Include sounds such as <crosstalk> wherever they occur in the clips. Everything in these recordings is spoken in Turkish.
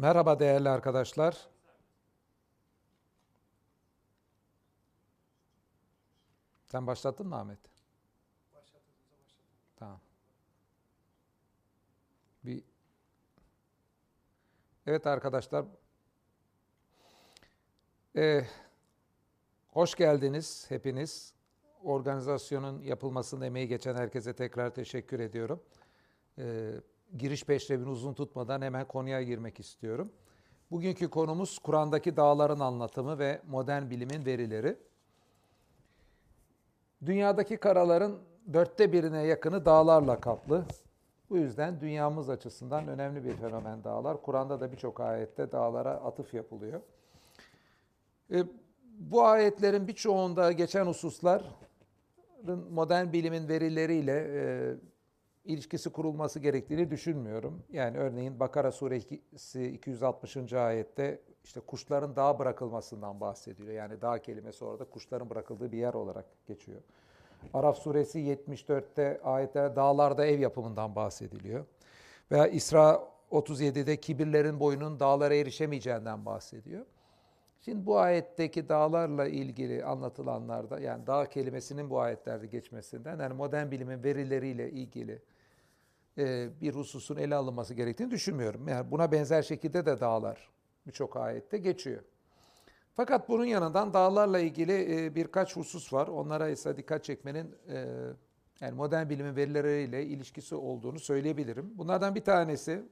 Merhaba değerli arkadaşlar. Sen başlattın mı Ahmet? Başlattığımızda başlattım. Tamam. Bir Evet arkadaşlar. Ee, hoş geldiniz hepiniz. Organizasyonun yapılmasında emeği geçen herkese tekrar teşekkür ediyorum. Ee, giriş peşrevini uzun tutmadan hemen konuya girmek istiyorum. Bugünkü konumuz Kur'an'daki dağların anlatımı ve modern bilimin verileri. Dünyadaki karaların dörtte birine yakını dağlarla kaplı. Bu yüzden dünyamız açısından önemli bir fenomen dağlar. Kur'an'da da birçok ayette dağlara atıf yapılıyor. E, bu ayetlerin birçoğunda geçen hususların modern bilimin verileriyle e, ilişkisi kurulması gerektiğini düşünmüyorum. Yani örneğin Bakara suresi 260. ayette işte kuşların dağa bırakılmasından bahsediliyor. Yani dağ kelimesi orada kuşların bırakıldığı bir yer olarak geçiyor. Araf suresi 74'te ayette dağlarda ev yapımından bahsediliyor. Veya İsra 37'de kibirlerin boyunun dağlara erişemeyeceğinden bahsediyor. Şimdi bu ayetteki dağlarla ilgili anlatılanlarda yani dağ kelimesinin bu ayetlerde geçmesinden yani modern bilimin verileriyle ilgili bir hususun ele alınması gerektiğini düşünmüyorum. Yani buna benzer şekilde de dağlar birçok ayette geçiyor. Fakat bunun yanından dağlarla ilgili e, birkaç husus var. Onlara ise dikkat çekmenin e, yani modern bilimin verileriyle ilişkisi olduğunu söyleyebilirim. Bunlardan bir tanesi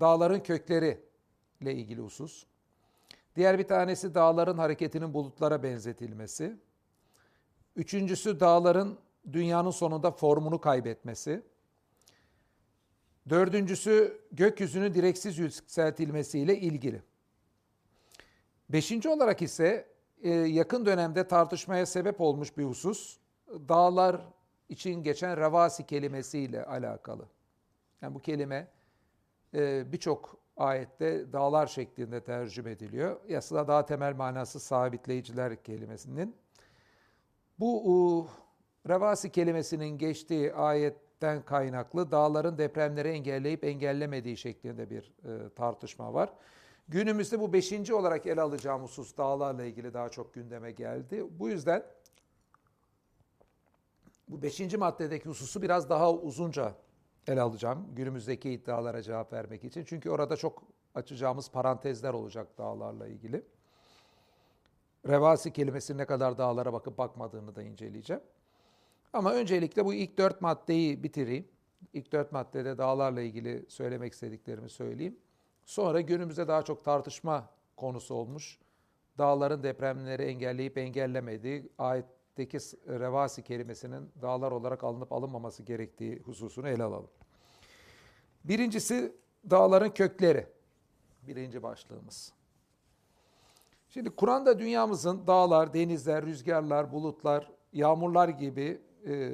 dağların kökleri ile ilgili husus. Diğer bir tanesi dağların hareketinin bulutlara benzetilmesi. Üçüncüsü dağların dünyanın sonunda formunu kaybetmesi. Dördüncüsü gökyüzünün direksiz yükseltilmesiyle ilgili. Beşinci olarak ise e, yakın dönemde tartışmaya sebep olmuş bir husus dağlar için geçen revasi kelimesiyle alakalı. Yani bu kelime e, birçok ayette dağlar şeklinde tercüme ediliyor. Aslında daha temel manası sabitleyiciler kelimesinin. Bu revasi kelimesinin geçtiği ayetten kaynaklı dağların depremleri engelleyip engellemediği şeklinde bir e, tartışma var. Günümüzde bu beşinci olarak ele alacağım husus dağlarla ilgili daha çok gündeme geldi. Bu yüzden bu beşinci maddedeki hususu biraz daha uzunca ele alacağım. Günümüzdeki iddialara cevap vermek için. Çünkü orada çok açacağımız parantezler olacak dağlarla ilgili. Revasi kelimesi ne kadar dağlara bakıp bakmadığını da inceleyeceğim. Ama öncelikle bu ilk dört maddeyi bitireyim. İlk dört maddede dağlarla ilgili söylemek istediklerimi söyleyeyim. Sonra günümüzde daha çok tartışma konusu olmuş. Dağların depremleri engelleyip engellemediği, ayetteki revasi kelimesinin dağlar olarak alınıp alınmaması gerektiği hususunu ele alalım. Birincisi dağların kökleri. Birinci başlığımız. Şimdi Kur'an'da dünyamızın dağlar, denizler, rüzgarlar, bulutlar, yağmurlar gibi e,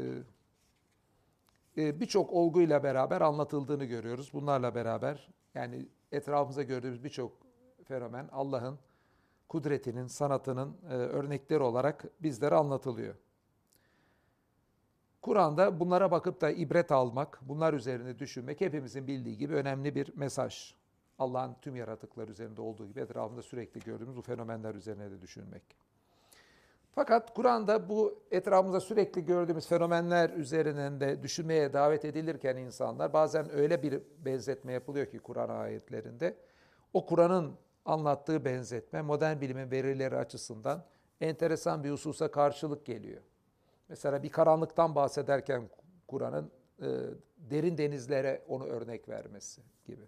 e, birçok olguyla beraber anlatıldığını görüyoruz. Bunlarla beraber yani etrafımızda gördüğümüz birçok fenomen Allah'ın kudretinin, sanatının e, örnekleri olarak bizlere anlatılıyor. Kur'an'da bunlara bakıp da ibret almak, bunlar üzerine düşünmek hepimizin bildiği gibi önemli bir mesaj. Allah'ın tüm yaratıklar üzerinde olduğu gibi etrafında sürekli gördüğümüz bu fenomenler üzerine de düşünmek. Fakat Kur'an'da bu etrafımızda sürekli gördüğümüz fenomenler üzerinden de düşünmeye davet edilirken insanlar bazen öyle bir benzetme yapılıyor ki Kur'an ayetlerinde o Kur'an'ın anlattığı benzetme modern bilimin verileri açısından enteresan bir hususa karşılık geliyor. Mesela bir karanlıktan bahsederken Kur'an'ın e, derin denizlere onu örnek vermesi gibi.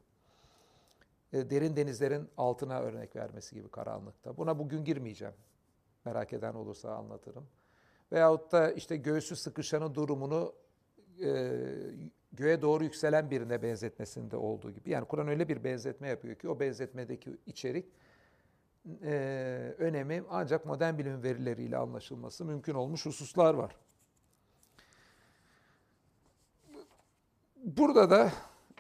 E, derin denizlerin altına örnek vermesi gibi karanlıkta. Buna bugün girmeyeceğim. Merak eden olursa anlatırım. Veyahut da işte göğsü sıkışanın durumunu e, göğe doğru yükselen birine benzetmesinde olduğu gibi. Yani Kur'an öyle bir benzetme yapıyor ki o benzetmedeki içerik e, önemi ancak modern bilim verileriyle anlaşılması mümkün olmuş hususlar var. Burada da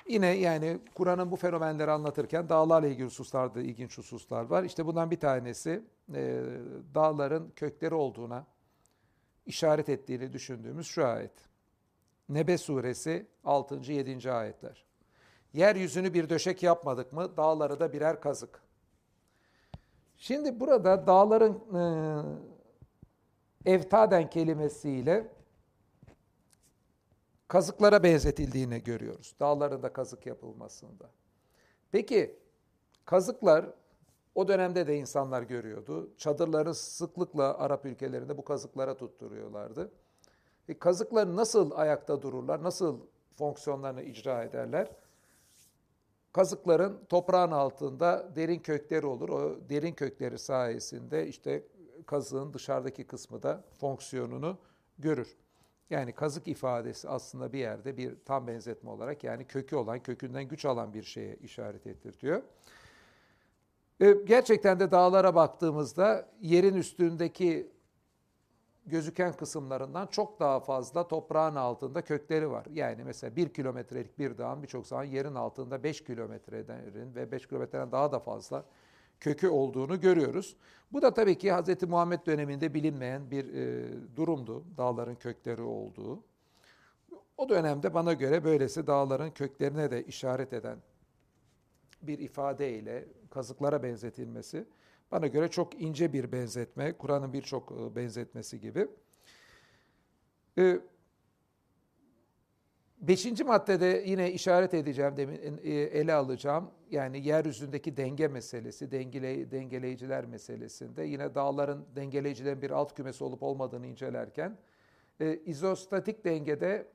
yine yani Kur'an'ın bu fenomenleri anlatırken dağlarla ilgili hususlarda ilginç hususlar var. İşte bundan bir tanesi e, dağların kökleri olduğuna işaret ettiğini düşündüğümüz şu ayet. Nebe suresi 6. 7. ayetler. Yeryüzünü bir döşek yapmadık mı? Dağları da birer kazık. Şimdi burada dağların e, evtaden kelimesiyle kazıklara benzetildiğini görüyoruz. Dağların da kazık yapılmasında. Peki kazıklar o dönemde de insanlar görüyordu. Çadırları sıklıkla Arap ülkelerinde bu kazıklara tutturuyorlardı. E, kazıklar nasıl ayakta dururlar, nasıl fonksiyonlarını icra ederler? Kazıkların toprağın altında derin kökleri olur. O derin kökleri sayesinde işte kazığın dışarıdaki kısmı da fonksiyonunu görür. Yani kazık ifadesi aslında bir yerde bir tam benzetme olarak yani kökü olan, kökünden güç alan bir şeye işaret ettirtiyor. E, gerçekten de dağlara baktığımızda yerin üstündeki gözüken kısımlarından çok daha fazla toprağın altında kökleri var. Yani mesela bir kilometrelik bir dağın birçok zaman yerin altında 5 kilometreden ve 5 kilometreden daha da fazla kökü olduğunu görüyoruz. Bu da tabii ki Hz. Muhammed döneminde bilinmeyen bir e, durumdu, dağların kökleri olduğu. O dönemde bana göre böylesi dağların köklerine de işaret eden bir ifade ile kazıklara benzetilmesi bana göre çok ince bir benzetme, Kur'an'ın birçok e, benzetmesi gibi. E, beşinci maddede yine işaret edeceğim, demin e, ele alacağım. Yani yeryüzündeki denge meselesi, dengele, dengeleyiciler meselesinde yine dağların dengeleyicilerin bir alt kümesi olup olmadığını incelerken izostatik dengede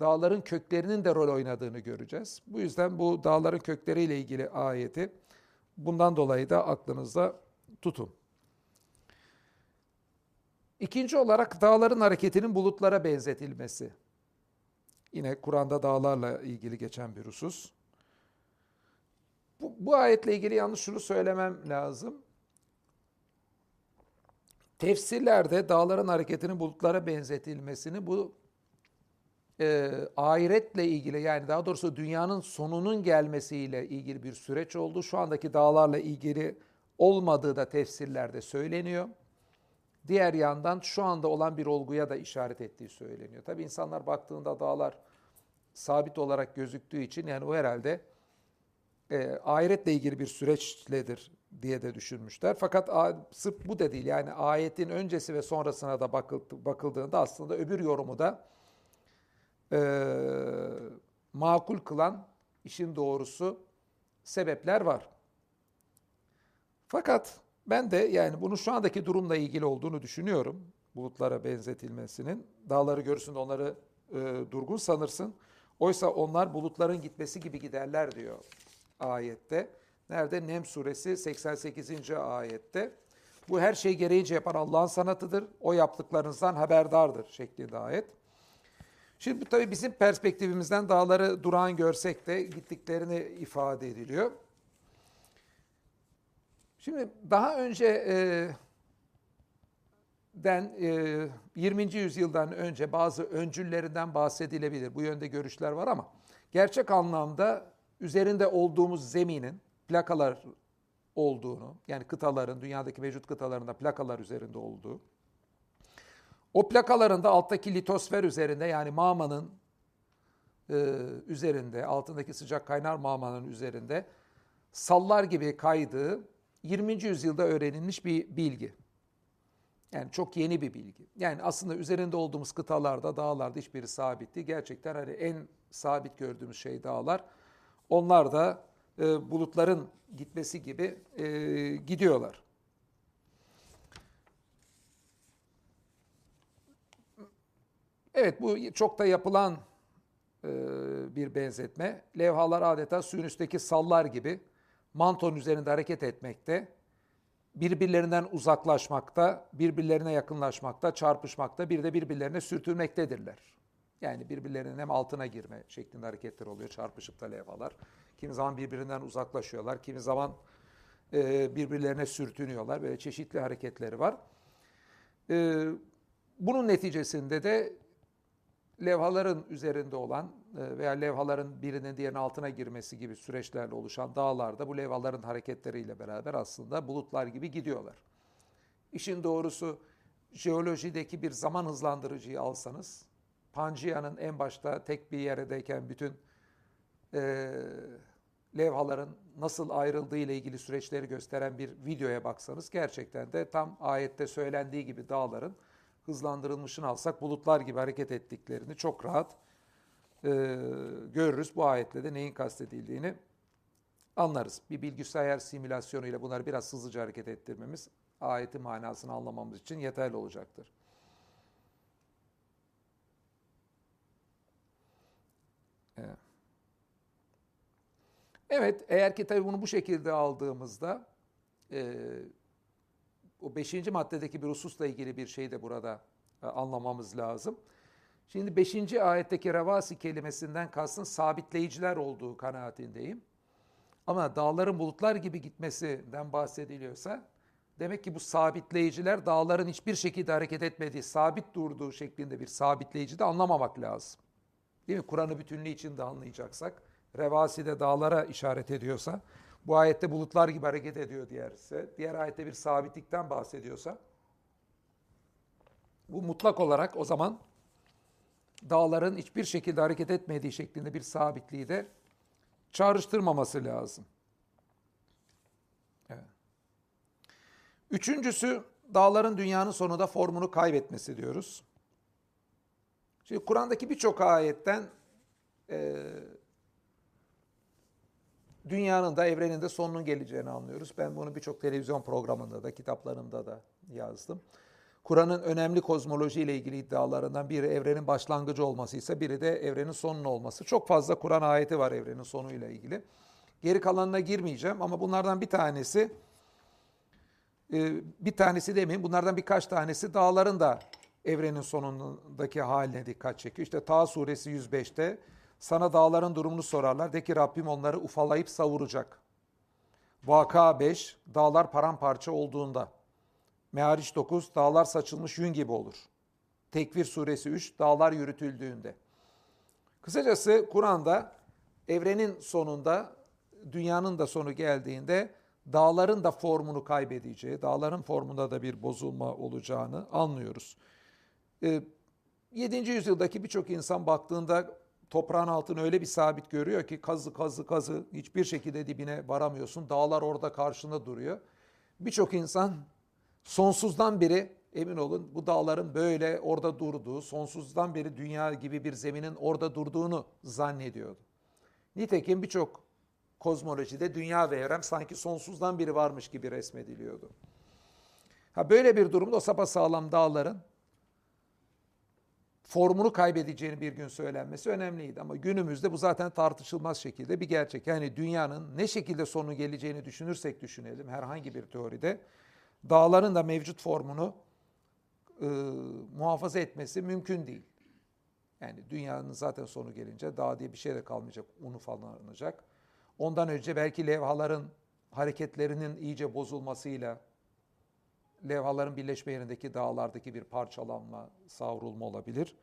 dağların köklerinin de rol oynadığını göreceğiz. Bu yüzden bu dağların kökleriyle ilgili ayeti bundan dolayı da aklınızda tutun. İkinci olarak dağların hareketinin bulutlara benzetilmesi. Yine Kur'an'da dağlarla ilgili geçen bir husus. Bu, bu ayetle ilgili yalnız şunu söylemem lazım. Tefsirlerde dağların hareketinin bulutlara benzetilmesini bu e, ahiretle ilgili yani daha doğrusu dünyanın sonunun gelmesiyle ilgili bir süreç oldu. Şu andaki dağlarla ilgili olmadığı da tefsirlerde söyleniyor. Diğer yandan şu anda olan bir olguya da işaret ettiği söyleniyor. Tabi insanlar baktığında dağlar sabit olarak gözüktüğü için yani o herhalde e, ahiretle ilgili bir süreçledir diye de düşünmüşler. Fakat sırf bu da değil yani ayetin öncesi ve sonrasına da bakıldığında aslında öbür yorumu da e, makul kılan işin doğrusu sebepler var. Fakat ben de yani bunu şu andaki durumla ilgili olduğunu düşünüyorum. Bulutlara benzetilmesinin. Dağları görürsün onları e, durgun sanırsın. Oysa onlar bulutların gitmesi gibi giderler diyor ayette. Nerede? Nem suresi 88. ayette. Bu her şey gereğince yapan Allah'ın sanatıdır. O yaptıklarınızdan haberdardır şeklinde ayet. Şimdi bu tabii bizim perspektifimizden dağları durağan görsek de gittiklerini ifade ediliyor. Şimdi daha önce e, den e, 20. yüzyıldan önce bazı öncüllerinden bahsedilebilir. Bu yönde görüşler var ama gerçek anlamda üzerinde olduğumuz zeminin plakalar olduğunu, yani kıtaların, dünyadaki mevcut kıtalarında plakalar üzerinde olduğu, o plakaların da alttaki litosfer üzerinde yani mağmanın e, üzerinde, altındaki sıcak kaynar mağmanın üzerinde sallar gibi kaydığı 20. yüzyılda öğrenilmiş bir bilgi. Yani çok yeni bir bilgi. Yani aslında üzerinde olduğumuz kıtalarda, dağlarda hiçbiri sabitti. Gerçekten hani en sabit gördüğümüz şey dağlar. Onlar da e, bulutların gitmesi gibi e, gidiyorlar. Evet bu çok da yapılan e, bir benzetme. Levhalar adeta suyun üstteki sallar gibi mantonun üzerinde hareket etmekte, birbirlerinden uzaklaşmakta, birbirlerine yakınlaşmakta, çarpışmakta, bir de birbirlerine sürtülmektedirler. Yani birbirlerinin hem altına girme şeklinde hareketler oluyor, çarpışıp da levhalar. Kimi zaman birbirinden uzaklaşıyorlar, kimi zaman e, birbirlerine sürtünüyorlar. Böyle çeşitli hareketleri var. E, bunun neticesinde de levhaların üzerinde olan e, veya levhaların birinin diğerinin altına girmesi gibi süreçlerle oluşan dağlarda bu levhaların hareketleriyle beraber aslında bulutlar gibi gidiyorlar. İşin doğrusu jeolojideki bir zaman hızlandırıcıyı alsanız, Pangea'nın en başta tek bir yerdeyken bütün e, levhaların nasıl ayrıldığı ile ilgili süreçleri gösteren bir videoya baksanız gerçekten de tam ayette söylendiği gibi dağların hızlandırılmışını alsak bulutlar gibi hareket ettiklerini çok rahat e, görürüz. Bu ayetle de neyin kastedildiğini anlarız. Bir bilgisayar simülasyonu ile bunları biraz hızlıca hareket ettirmemiz ayetin manasını anlamamız için yeterli olacaktır. Evet, eğer ki tabii bunu bu şekilde aldığımızda e, o beşinci maddedeki bir hususla ilgili bir şey de burada e, anlamamız lazım. Şimdi beşinci ayetteki revasi kelimesinden kastın sabitleyiciler olduğu kanaatindeyim. Ama dağların bulutlar gibi gitmesinden bahsediliyorsa demek ki bu sabitleyiciler dağların hiçbir şekilde hareket etmediği, sabit durduğu şeklinde bir sabitleyici de anlamamak lazım. Değil mi? Kur'an'ı bütünlüğü içinde anlayacaksak, revasi de dağlara işaret ediyorsa, bu ayette bulutlar gibi hareket ediyor diğerse, diğer ayette bir sabitlikten bahsediyorsa, bu mutlak olarak o zaman dağların hiçbir şekilde hareket etmediği şeklinde bir sabitliği de çağrıştırmaması lazım. Evet. Üçüncüsü dağların dünyanın sonunda formunu kaybetmesi diyoruz. Şimdi Kur'an'daki birçok ayetten e, dünyanın da evrenin de sonunun geleceğini anlıyoruz. Ben bunu birçok televizyon programında da kitaplarımda da yazdım. Kur'an'ın önemli kozmoloji ile ilgili iddialarından biri evrenin başlangıcı olması ise biri de evrenin sonunun olması. Çok fazla Kur'an ayeti var evrenin sonuyla ilgili. Geri kalanına girmeyeceğim ama bunlardan bir tanesi e, bir tanesi demeyeyim bunlardan birkaç tanesi dağların da evrenin sonundaki haline dikkat çekiyor. İşte Ta suresi 105'te sana dağların durumunu sorarlar. De ki Rabbim onları ufalayıp savuracak. Vaka 5, dağlar paramparça olduğunda. Meariç 9, dağlar saçılmış yün gibi olur. Tekvir suresi 3, dağlar yürütüldüğünde. Kısacası Kur'an'da evrenin sonunda, dünyanın da sonu geldiğinde dağların da formunu kaybedeceği, dağların formunda da bir bozulma olacağını anlıyoruz. 7. Ee, yüzyıldaki birçok insan baktığında toprağın altını öyle bir sabit görüyor ki kazı kazı kazı hiçbir şekilde dibine varamıyorsun. Dağlar orada karşında duruyor. Birçok insan sonsuzdan beri emin olun bu dağların böyle orada durduğu, sonsuzdan beri dünya gibi bir zeminin orada durduğunu zannediyordu. Nitekim birçok kozmolojide dünya ve evren sanki sonsuzdan biri varmış gibi resmediliyordu. Ha böyle bir durumda o sapasağlam dağların formunu kaybedeceğini bir gün söylenmesi önemliydi. Ama günümüzde bu zaten tartışılmaz şekilde bir gerçek. Yani dünyanın ne şekilde sonu geleceğini düşünürsek düşünelim herhangi bir teoride dağların da mevcut formunu e, muhafaza etmesi mümkün değil. Yani dünyanın zaten sonu gelince dağ diye bir şey de kalmayacak, unu falan alınacak. Ondan önce belki levhaların hareketlerinin iyice bozulmasıyla levhaların birleşme yerindeki dağlardaki bir parçalanma, savrulma olabilir.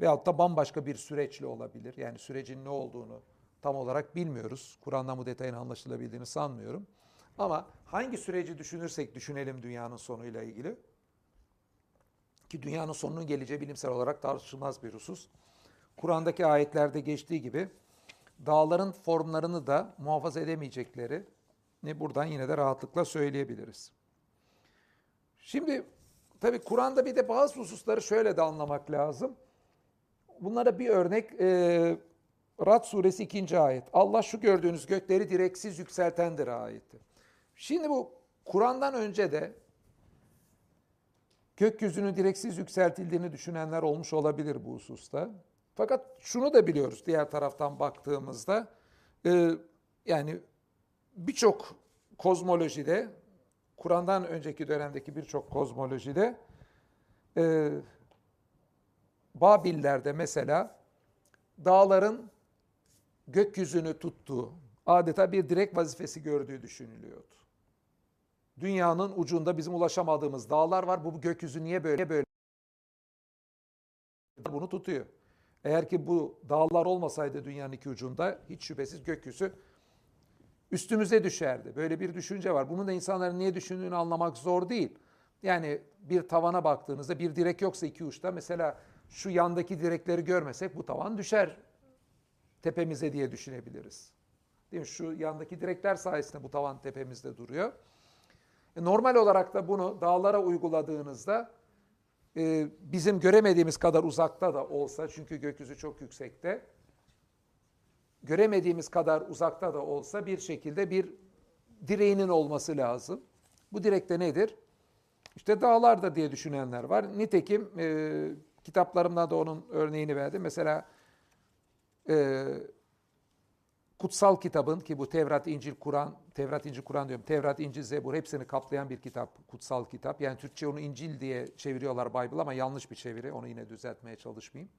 Veyahut da bambaşka bir süreçle olabilir. Yani sürecin ne olduğunu tam olarak bilmiyoruz. Kur'an'dan bu detayın anlaşılabildiğini sanmıyorum. Ama hangi süreci düşünürsek düşünelim dünyanın sonuyla ilgili. Ki dünyanın sonunun geleceği bilimsel olarak tartışılmaz bir husus. Kur'an'daki ayetlerde geçtiği gibi dağların formlarını da muhafaza edemeyecekleri ne buradan yine de rahatlıkla söyleyebiliriz. Şimdi tabii Kur'an'da bir de bazı hususları şöyle de anlamak lazım. Bunlara bir örnek e, Rad suresi 2. ayet. Allah şu gördüğünüz gökleri direksiz yükseltendir ayeti. Şimdi bu Kur'an'dan önce de gökyüzünün direksiz yükseltildiğini düşünenler olmuş olabilir bu hususta. Fakat şunu da biliyoruz diğer taraftan baktığımızda e, yani birçok kozmolojide Kur'an'dan önceki dönemdeki birçok kozmolojide e, Babillerde mesela dağların gökyüzünü tuttuğu, adeta bir direk vazifesi gördüğü düşünülüyordu. Dünyanın ucunda bizim ulaşamadığımız dağlar var. Bu, gökyüzü niye böyle böyle? Bunu tutuyor. Eğer ki bu dağlar olmasaydı dünyanın iki ucunda hiç şüphesiz gökyüzü üstümüze düşerdi. Böyle bir düşünce var. Bunun da insanların niye düşündüğünü anlamak zor değil. Yani bir tavana baktığınızda bir direk yoksa iki uçta mesela şu yandaki direkleri görmesek bu tavan düşer tepemize diye düşünebiliriz. Değil mi? Şu yandaki direkler sayesinde bu tavan tepemizde duruyor. E, normal olarak da bunu dağlara uyguladığınızda e, bizim göremediğimiz kadar uzakta da olsa çünkü gökyüzü çok yüksekte göremediğimiz kadar uzakta da olsa bir şekilde bir direğinin olması lazım. Bu direk de nedir? İşte dağlarda diye düşünenler var. Nitekim e, kitaplarımda da onun örneğini verdim. Mesela e, kutsal kitabın ki bu Tevrat, İncil, Kur'an, Tevrat, İncil, Kur'an diyorum. Tevrat, İncil, Zebur hepsini kaplayan bir kitap, kutsal kitap. Yani Türkçe onu İncil diye çeviriyorlar Bible ama yanlış bir çeviri. Onu yine düzeltmeye çalışmayayım.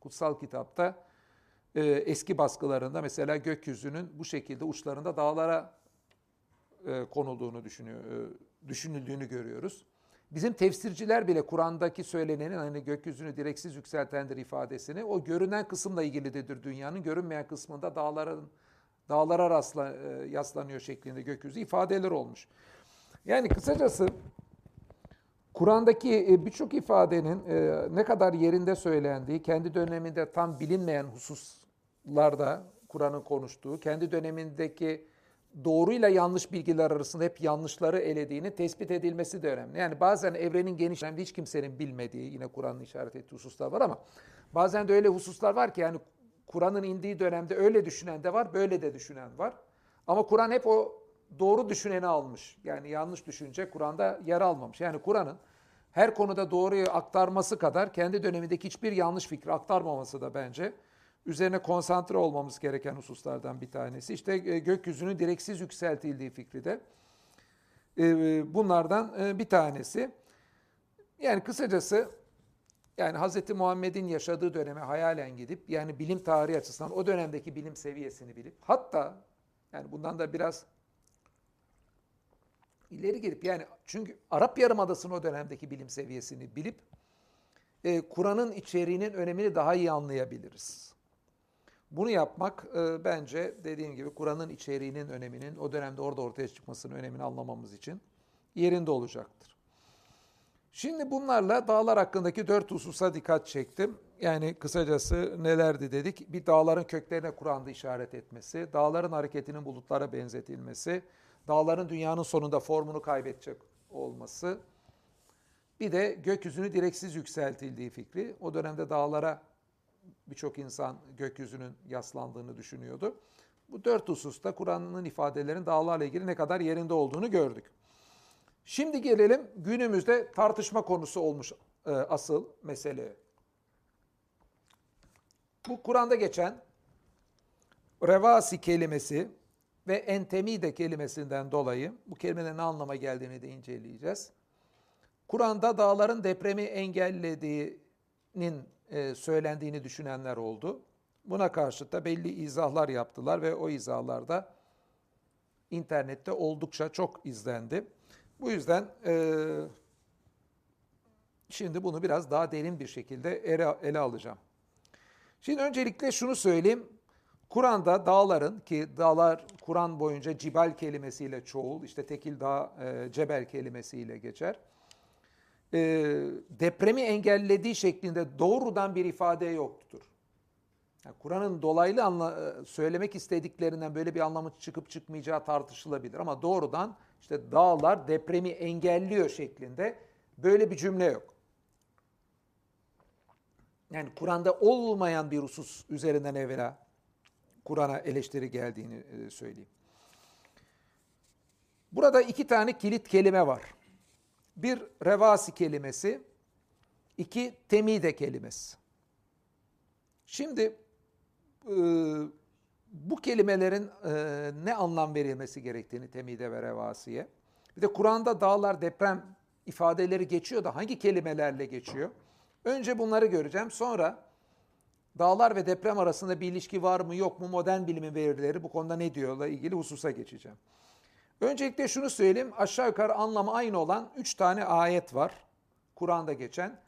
Kutsal kitapta e, eski baskılarında mesela gökyüzünün bu şekilde uçlarında dağlara e, konulduğunu düşünüyor, e, düşünüldüğünü görüyoruz. Bizim tefsirciler bile Kur'an'daki söylenenin hani gökyüzünü direksiz yükseltendir ifadesini o görünen kısımla ilgilidir dünyanın. Görünmeyen kısmında dağların dağlara rastla, e, yaslanıyor şeklinde gökyüzü ifadeler olmuş. Yani kısacası Kur'an'daki e, birçok ifadenin e, ne kadar yerinde söylendiği, kendi döneminde tam bilinmeyen hususlarda Kur'an'ın konuştuğu, kendi dönemindeki doğruyla yanlış bilgiler arasında hep yanlışları elediğini tespit edilmesi de önemli. Yani bazen evrenin geniş önemli hiç kimsenin bilmediği yine Kur'an'ın işaret ettiği hususlar var ama bazen de öyle hususlar var ki yani Kur'an'ın indiği dönemde öyle düşünen de var, böyle de düşünen var. Ama Kur'an hep o doğru düşüneni almış. Yani yanlış düşünce Kur'an'da yer almamış. Yani Kur'an'ın her konuda doğruyu aktarması kadar kendi dönemindeki hiçbir yanlış fikri aktarmaması da bence üzerine konsantre olmamız gereken hususlardan bir tanesi. İşte e, gökyüzünün direksiz yükseltildiği fikri de e, bunlardan e, bir tanesi. Yani kısacası yani Hz. Muhammed'in yaşadığı döneme hayalen gidip yani bilim tarihi açısından o dönemdeki bilim seviyesini bilip hatta yani bundan da biraz ileri gelip yani çünkü Arap Yarımadası'nın o dönemdeki bilim seviyesini bilip e, Kur'an'ın içeriğinin önemini daha iyi anlayabiliriz. Bunu yapmak e, bence dediğim gibi Kur'an'ın içeriğinin öneminin o dönemde orada ortaya çıkmasının önemini anlamamız için yerinde olacaktır. Şimdi bunlarla dağlar hakkındaki dört hususa dikkat çektim. Yani kısacası nelerdi dedik? Bir dağların köklerine Kur'an'da işaret etmesi, dağların hareketinin bulutlara benzetilmesi, dağların dünyanın sonunda formunu kaybedecek olması, bir de gökyüzünü direksiz yükseltildiği fikri. O dönemde dağlara birçok insan gökyüzünün yaslandığını düşünüyordu. Bu dört hususta Kur'an'ın ifadelerin dağlarla ilgili ne kadar yerinde olduğunu gördük. Şimdi gelelim günümüzde tartışma konusu olmuş e, asıl mesele. Bu Kur'an'da geçen revasi kelimesi ve entemide kelimesinden dolayı bu kelimenin ne anlama geldiğini de inceleyeceğiz. Kur'an'da dağların depremi engellediğinin e, söylendiğini düşünenler oldu. Buna karşı da belli izahlar yaptılar ve o izahlarda internette oldukça çok izlendi. Bu yüzden e, şimdi bunu biraz daha derin bir şekilde ele, ele alacağım. Şimdi öncelikle şunu söyleyeyim. Kur'an'da dağların ki dağlar Kur'an boyunca cibal kelimesiyle çoğul, işte tekil dağ e, cebel kelimesiyle geçer e, depremi engellediği şeklinde doğrudan bir ifade yoktur. Yani Kur'an'ın dolaylı anla, e, söylemek istediklerinden böyle bir anlamı çıkıp çıkmayacağı tartışılabilir ama doğrudan işte dağlar depremi engelliyor şeklinde böyle bir cümle yok. Yani Kur'an'da olmayan bir husus üzerinden evvela Kur'an'a eleştiri geldiğini e, söyleyeyim. Burada iki tane kilit kelime var. Bir revasi kelimesi, iki temide kelimesi. Şimdi e, bu kelimelerin e, ne anlam verilmesi gerektiğini temide ve revasiye. Bir de Kur'an'da dağlar deprem ifadeleri geçiyor da hangi kelimelerle geçiyor? Önce bunları göreceğim. Sonra dağlar ve deprem arasında bir ilişki var mı yok mu modern bilimin verileri bu konuda ne diyorla ilgili hususa geçeceğim. Öncelikle şunu söyleyeyim. Aşağı yukarı anlamı aynı olan üç tane ayet var. Kur'an'da geçen.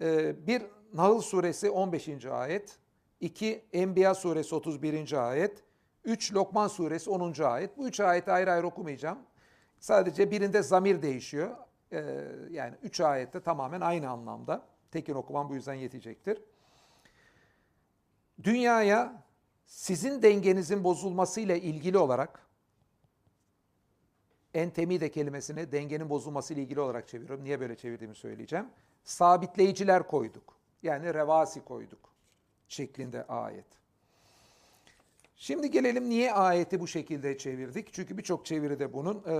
Ee, bir Nahl suresi 15. ayet. iki Enbiya suresi 31. ayet. Üç Lokman suresi 10. ayet. Bu üç ayeti ayrı ayrı okumayacağım. Sadece birinde zamir değişiyor. Ee, yani üç ayette tamamen aynı anlamda. Tekin okumam bu yüzden yetecektir. Dünyaya Sizin dengenizin bozulmasıyla ilgili olarak entemide kelimesini dengenin bozulmasıyla ilgili olarak çeviriyorum. Niye böyle çevirdiğimi söyleyeceğim. Sabitleyiciler koyduk. Yani revasi koyduk şeklinde ayet. Şimdi gelelim niye ayeti bu şekilde çevirdik? Çünkü birçok çeviride bunun e,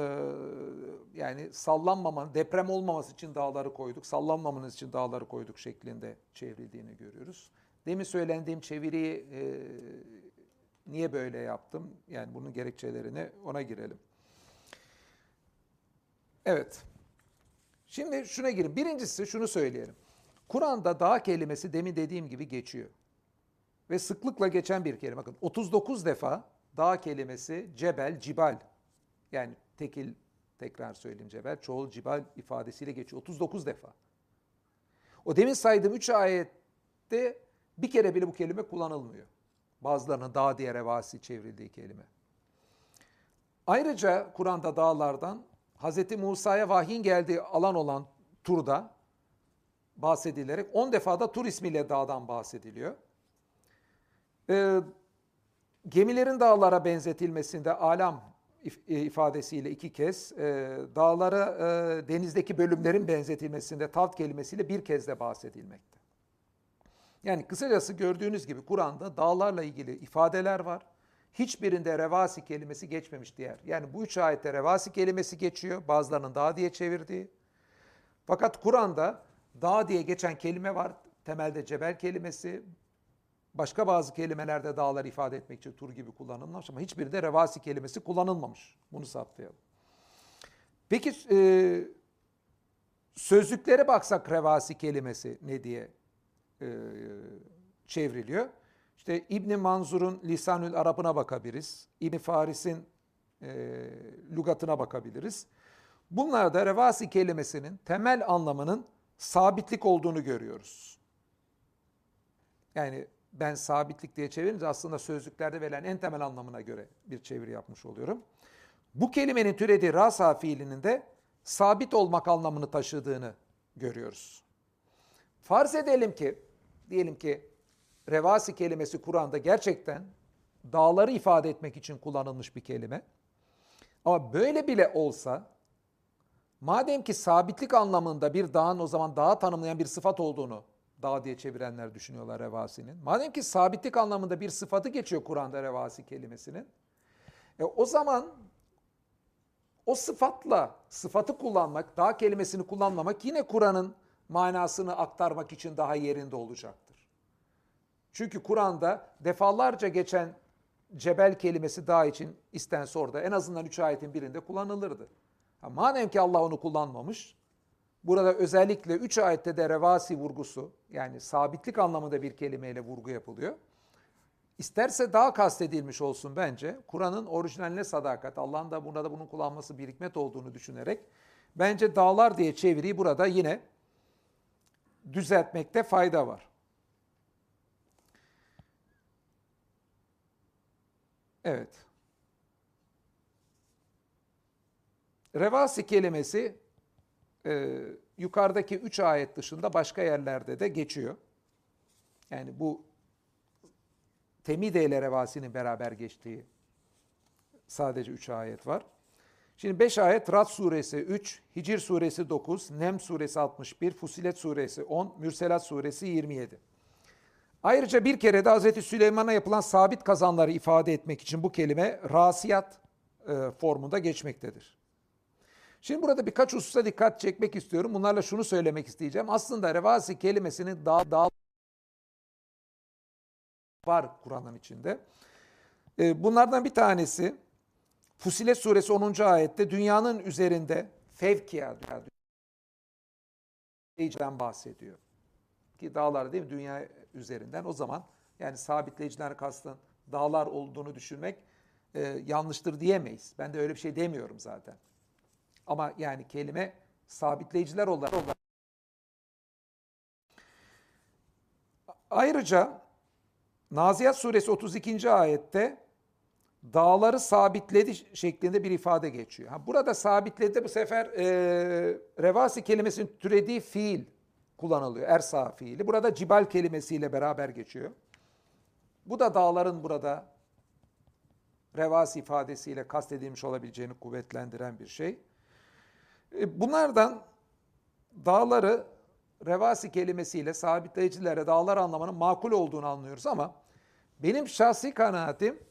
yani sallanmamanın, deprem olmaması için dağları koyduk, sallanmamanız için dağları koyduk şeklinde çevrildiğini görüyoruz. Demin söylendiğim çeviriyi e, niye böyle yaptım? Yani bunun gerekçelerini ona girelim. Evet. Şimdi şuna girin. Birincisi şunu söyleyelim. Kur'an'da dağ kelimesi demin dediğim gibi geçiyor. Ve sıklıkla geçen bir kelime. Bakın 39 defa dağ kelimesi cebel, cibal. Yani tekil tekrar söyleyeyim cebel, çoğul cibal ifadesiyle geçiyor. 39 defa. O demin saydığım 3 ayette bir kere bile bu kelime kullanılmıyor. Bazılarının dağ diye revasi çevrildiği kelime. Ayrıca Kur'an'da dağlardan Hz. Musa'ya vahyin geldiği alan olan Tur'da bahsedilerek 10 defa da Tur ismiyle dağdan bahsediliyor. E, gemilerin dağlara benzetilmesinde alam e, ifadesiyle iki kez, e, dağlara e, denizdeki bölümlerin benzetilmesinde tavt kelimesiyle bir kez de bahsedilmekte. Yani kısacası gördüğünüz gibi Kur'an'da dağlarla ilgili ifadeler var. Hiçbirinde revasi kelimesi geçmemiş diğer. Yani bu üç ayette revasi kelimesi geçiyor. Bazılarının dağ diye çevirdiği. Fakat Kur'an'da dağ diye geçen kelime var. Temelde cebel kelimesi. Başka bazı kelimelerde dağlar ifade etmek için tur gibi kullanılmış ama hiçbirinde revasi kelimesi kullanılmamış. Bunu saptayalım. Peki e, sözlüklere baksak revasi kelimesi ne diye e, çevriliyor? İşte İbn Manzur'un Lisanül Arap'ına bakabiliriz. İbn Faris'in e, lügatına bakabiliriz. Bunlarda revasi kelimesinin temel anlamının sabitlik olduğunu görüyoruz. Yani ben sabitlik diye çevirince aslında sözlüklerde verilen en temel anlamına göre bir çeviri yapmış oluyorum. Bu kelimenin türediği rasa fiilinin de sabit olmak anlamını taşıdığını görüyoruz. Farz edelim ki, diyelim ki revasi kelimesi Kur'an'da gerçekten dağları ifade etmek için kullanılmış bir kelime. Ama böyle bile olsa, madem ki sabitlik anlamında bir dağın o zaman dağı tanımlayan bir sıfat olduğunu dağ diye çevirenler düşünüyorlar revasinin. Madem ki sabitlik anlamında bir sıfatı geçiyor Kur'an'da revasi kelimesinin. E, o zaman o sıfatla sıfatı kullanmak, dağ kelimesini kullanmamak yine Kur'an'ın manasını aktarmak için daha yerinde olacaktır. Çünkü Kur'an'da defalarca geçen cebel kelimesi dağ için istense orada en azından üç ayetin birinde kullanılırdı. Ha, madem ki Allah onu kullanmamış, Burada özellikle üç ayette de revasi vurgusu yani sabitlik anlamında bir kelimeyle vurgu yapılıyor. İsterse daha kastedilmiş olsun bence. Kur'an'ın orijinaline sadakat, Allah'ın da burada bunun kullanması bir hikmet olduğunu düşünerek bence dağlar diye çeviriyi burada yine düzeltmekte fayda var. Evet. Revasi kelimesi e, yukarıdaki üç ayet dışında başka yerlerde de geçiyor. Yani bu Temide ile Revasi'nin beraber geçtiği sadece üç ayet var. Şimdi beş ayet Rad suresi 3, Hicr suresi 9, Nem suresi 61, Fusilet suresi 10, Mürselat suresi 27. Ayrıca bir kere de Hz. Süleyman'a yapılan sabit kazanları ifade etmek için bu kelime rasiyat e, formunda geçmektedir. Şimdi burada birkaç hususa dikkat çekmek istiyorum. Bunlarla şunu söylemek isteyeceğim. Aslında revasi kelimesinin dağ, dağ var Kur'an'ın içinde. Ee, bunlardan bir tanesi Fusilet suresi 10. ayette dünyanın üzerinde fevkiya dünya bahsediyor. Ki dağlar değil mi dünya üzerinden o zaman yani sabitleyiciler kastın dağlar olduğunu düşünmek e, yanlıştır diyemeyiz. Ben de öyle bir şey demiyorum zaten. Ama yani kelime sabitleyiciler olarak. Ayrıca Naziyat suresi 32. ayette dağları sabitledi şeklinde bir ifade geçiyor. Ha, burada sabitledi bu sefer e, revasi kelimesinin türediği fiil kullanılıyor. Ersa fiili. Burada cibal kelimesiyle beraber geçiyor. Bu da dağların burada revas ifadesiyle kastedilmiş olabileceğini kuvvetlendiren bir şey. E, bunlardan dağları revasi kelimesiyle sabitleyicilere dağlar anlamının makul olduğunu anlıyoruz ama benim şahsi kanaatim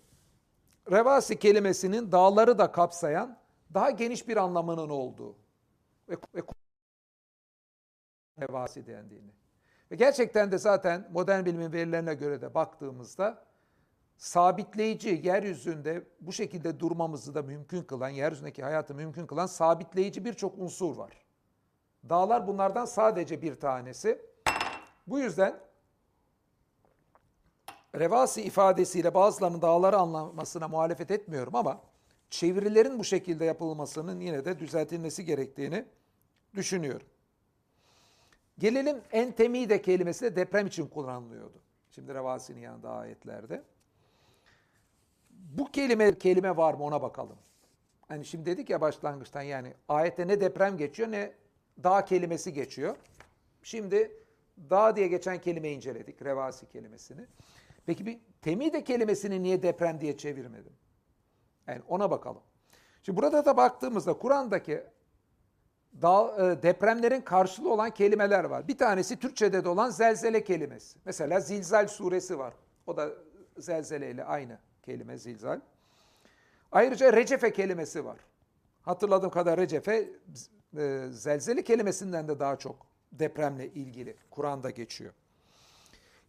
revasi kelimesinin dağları da kapsayan daha geniş bir anlamının olduğu ve, ve revasi dendiğini. Ve gerçekten de zaten modern bilimin verilerine göre de baktığımızda sabitleyici, yeryüzünde bu şekilde durmamızı da mümkün kılan, yeryüzündeki hayatı mümkün kılan sabitleyici birçok unsur var. Dağlar bunlardan sadece bir tanesi. Bu yüzden revasi ifadesiyle bazılarının dağları anlamasına muhalefet etmiyorum ama çevirilerin bu şekilde yapılmasının yine de düzeltilmesi gerektiğini düşünüyorum. Gelelim entemide kelimesi de deprem için kullanılıyordu. Şimdi revasinin yanında ayetlerde. Bu kelime kelime var mı ona bakalım. Hani şimdi dedik ya başlangıçtan yani ayette ne deprem geçiyor ne dağ kelimesi geçiyor. Şimdi dağ diye geçen kelimeyi inceledik, revasi kelimesini. Peki bir temide kelimesini niye deprem diye çevirmedim? Yani ona bakalım. Şimdi burada da baktığımızda Kur'an'daki e, depremlerin karşılığı olan kelimeler var. Bir tanesi Türkçe'de de olan zelzele kelimesi. Mesela Zilzal suresi var. O da zelzele ile aynı kelime zilzal. Ayrıca recefe kelimesi var. Hatırladığım kadar recefe e, zelzele kelimesinden de daha çok depremle ilgili Kur'an'da geçiyor.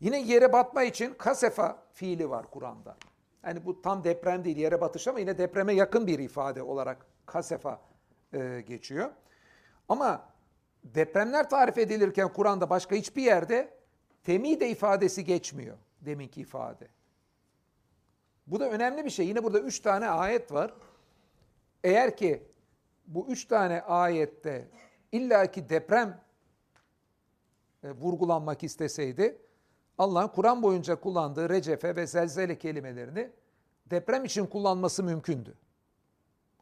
Yine yere batma için kasefa fiili var Kur'an'da. Yani bu tam deprem değil yere batış ama yine depreme yakın bir ifade olarak kasefa e, geçiyor. Ama depremler tarif edilirken Kur'an'da başka hiçbir yerde temide ifadesi geçmiyor deminki ifade. Bu da önemli bir şey. Yine burada üç tane ayet var. Eğer ki bu üç tane ayette illaki deprem e, vurgulanmak isteseydi Allah'ın Kur'an boyunca kullandığı recefe ve zelzele kelimelerini deprem için kullanması mümkündü.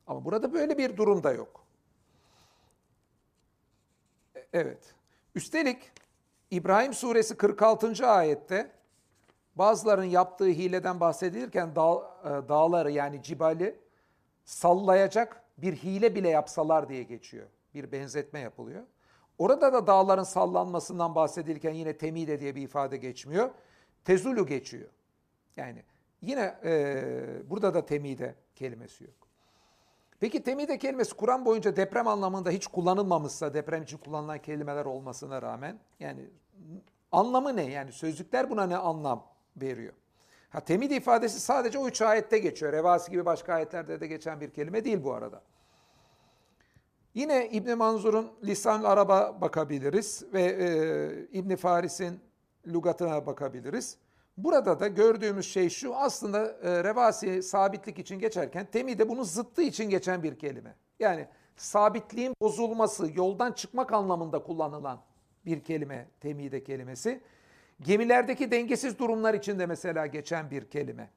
Ama burada böyle bir durum da yok. E, evet. Üstelik İbrahim suresi 46. ayette bazıların yaptığı hileden bahsedilirken dağ, e, dağları yani cibali sallayacak bir hile bile yapsalar diye geçiyor. Bir benzetme yapılıyor. Orada da dağların sallanmasından bahsedilirken yine temide diye bir ifade geçmiyor. Tezulu geçiyor. Yani yine e, burada da temide kelimesi yok. Peki temide kelimesi Kur'an boyunca deprem anlamında hiç kullanılmamışsa, deprem için kullanılan kelimeler olmasına rağmen yani anlamı ne? Yani sözlükler buna ne anlam veriyor? Ha temid ifadesi sadece o üç ayette geçiyor. Revasi gibi başka ayetlerde de geçen bir kelime değil bu arada. Yine İbn Manzur'un Lisan Araba bakabiliriz ve e, İbn Faris'in lügatına bakabiliriz. Burada da gördüğümüz şey şu aslında e, revasi sabitlik için geçerken temide bunun zıttı için geçen bir kelime. Yani sabitliğin bozulması, yoldan çıkmak anlamında kullanılan bir kelime temide kelimesi. Gemilerdeki dengesiz durumlar için de mesela geçen bir kelime.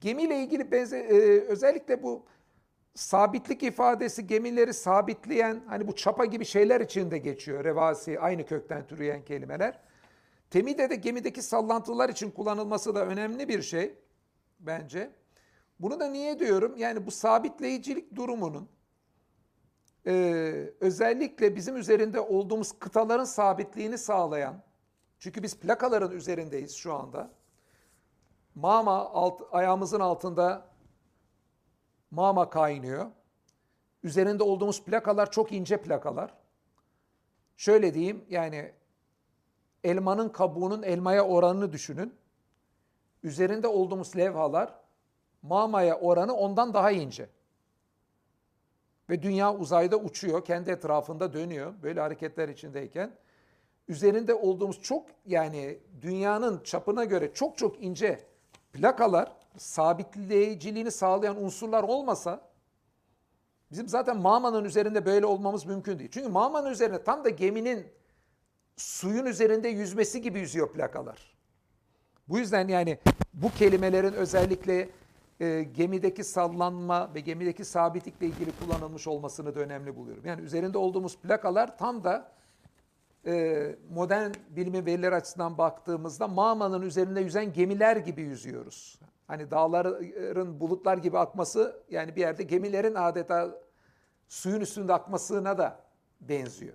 Gemiyle ilgili benze, e, özellikle bu sabitlik ifadesi gemileri sabitleyen hani bu çapa gibi şeyler için de geçiyor. Revasi aynı kökten türeyen kelimeler. Temide de gemideki sallantılar için kullanılması da önemli bir şey bence. Bunu da niye diyorum? Yani bu sabitleyicilik durumunun e, özellikle bizim üzerinde olduğumuz kıtaların sabitliğini sağlayan, çünkü biz plakaların üzerindeyiz şu anda. Mama alt, ayağımızın altında mama kaynıyor. Üzerinde olduğumuz plakalar çok ince plakalar. Şöyle diyeyim yani elmanın kabuğunun elmaya oranını düşünün. Üzerinde olduğumuz levhalar mamaya oranı ondan daha ince. Ve dünya uzayda uçuyor, kendi etrafında dönüyor böyle hareketler içindeyken. Üzerinde olduğumuz çok yani dünyanın çapına göre çok çok ince plakalar sabitleyiciliğini sağlayan unsurlar olmasa bizim zaten Mama'nın üzerinde böyle olmamız mümkün değil. Çünkü Mama'nın üzerine tam da geminin suyun üzerinde yüzmesi gibi yüzüyor plakalar. Bu yüzden yani bu kelimelerin özellikle e, gemideki sallanma ve gemideki sabitlikle ilgili kullanılmış olmasını da önemli buluyorum. Yani üzerinde olduğumuz plakalar tam da e, modern bilimin verileri açısından baktığımızda mağmanın üzerinde yüzen gemiler gibi yüzüyoruz. Hani dağların bulutlar gibi akması yani bir yerde gemilerin adeta suyun üstünde akmasına da benziyor.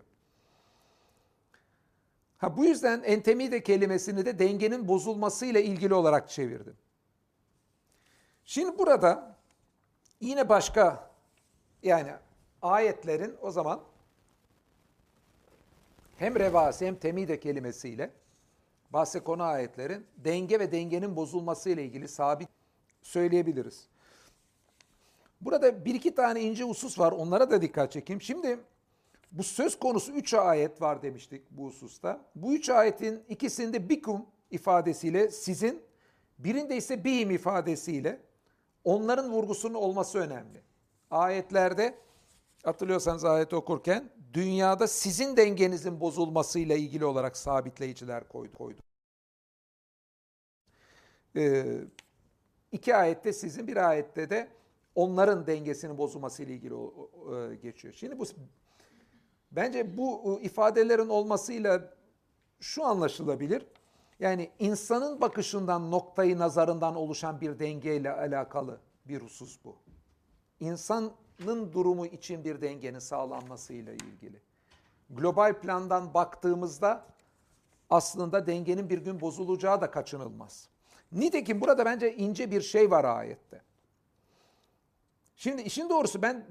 Ha bu yüzden entemide kelimesini de dengenin bozulmasıyla ilgili olarak çevirdim. Şimdi burada yine başka yani ayetlerin o zaman hem revasi hem temide kelimesiyle bahse konu ayetlerin denge ve dengenin bozulması ile ilgili sabit söyleyebiliriz. Burada bir iki tane ince husus var onlara da dikkat çekeyim. Şimdi bu söz konusu üç ayet var demiştik bu hususta. Bu üç ayetin ikisinde bikum ifadesiyle sizin, birinde ise bihim ifadesiyle onların vurgusunun olması önemli. Ayetlerde hatırlıyorsanız ayet okurken dünyada sizin dengenizin bozulmasıyla ilgili olarak sabitleyiciler koydu. koydu. Ee, iki ayette sizin, bir ayette de onların dengesinin bozulmasıyla ilgili e, geçiyor. Şimdi bu bence bu ifadelerin olmasıyla şu anlaşılabilir. Yani insanın bakışından, noktayı nazarından oluşan bir dengeyle alakalı bir husus bu. İnsanın durumu için bir dengenin sağlanmasıyla ilgili. Global plandan baktığımızda aslında dengenin bir gün bozulacağı da kaçınılmaz. Nitekim burada bence ince bir şey var ayette. Şimdi işin doğrusu ben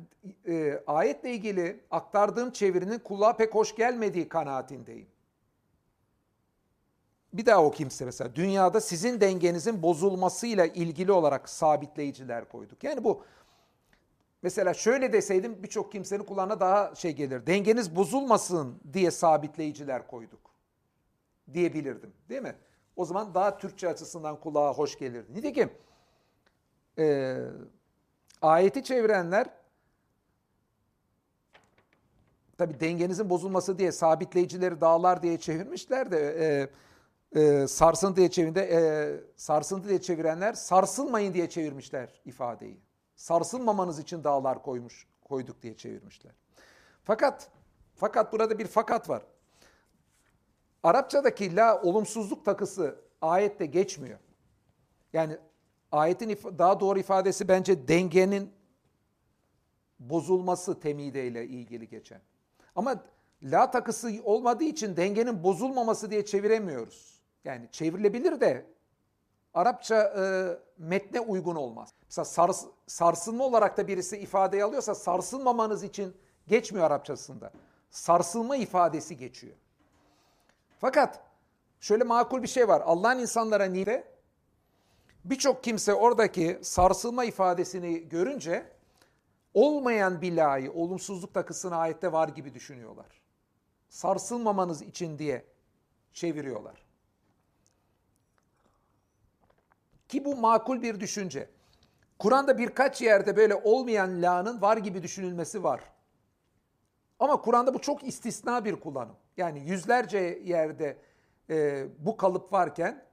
e, ayetle ilgili aktardığım çevirinin kulağa pek hoş gelmediği kanaatindeyim. Bir daha okuyayım size mesela. Dünyada sizin dengenizin bozulmasıyla ilgili olarak sabitleyiciler koyduk. Yani bu mesela şöyle deseydim birçok kimsenin kulağına daha şey gelir. Dengeniz bozulmasın diye sabitleyiciler koyduk diyebilirdim değil mi? O zaman daha Türkçe açısından kulağa hoş gelirdi. Nitekim e, ayeti çevirenler tabi dengenizin bozulması diye sabitleyicileri dağlar diye çevirmişler de e, e, sarsıntı diye çevirinde e, sarsıntı diye çevirenler sarsılmayın diye çevirmişler ifadeyi. Sarsılmamanız için dağlar koymuş koyduk diye çevirmişler. Fakat fakat burada bir fakat var. Arapçadaki la olumsuzluk takısı ayette geçmiyor. Yani ayetin daha doğru ifadesi bence dengenin bozulması temideyle ilgili geçen. Ama la takısı olmadığı için dengenin bozulmaması diye çeviremiyoruz. Yani çevrilebilir de Arapça e, metne uygun olmaz. Mesela sars, sarsılma olarak da birisi ifadeyi alıyorsa sarsılmamanız için geçmiyor Arapçasında. Sarsılma ifadesi geçiyor. Fakat şöyle makul bir şey var. Allah'ın insanlara niye birçok kimse oradaki sarsılma ifadesini görünce olmayan bilayı, olumsuzluk takısını ayette var gibi düşünüyorlar. Sarsılmamanız için diye çeviriyorlar. Ki bu makul bir düşünce. Kur'an'da birkaç yerde böyle olmayan la'nın var gibi düşünülmesi var. Ama Kur'an'da bu çok istisna bir kullanım. Yani yüzlerce yerde e, bu kalıp varken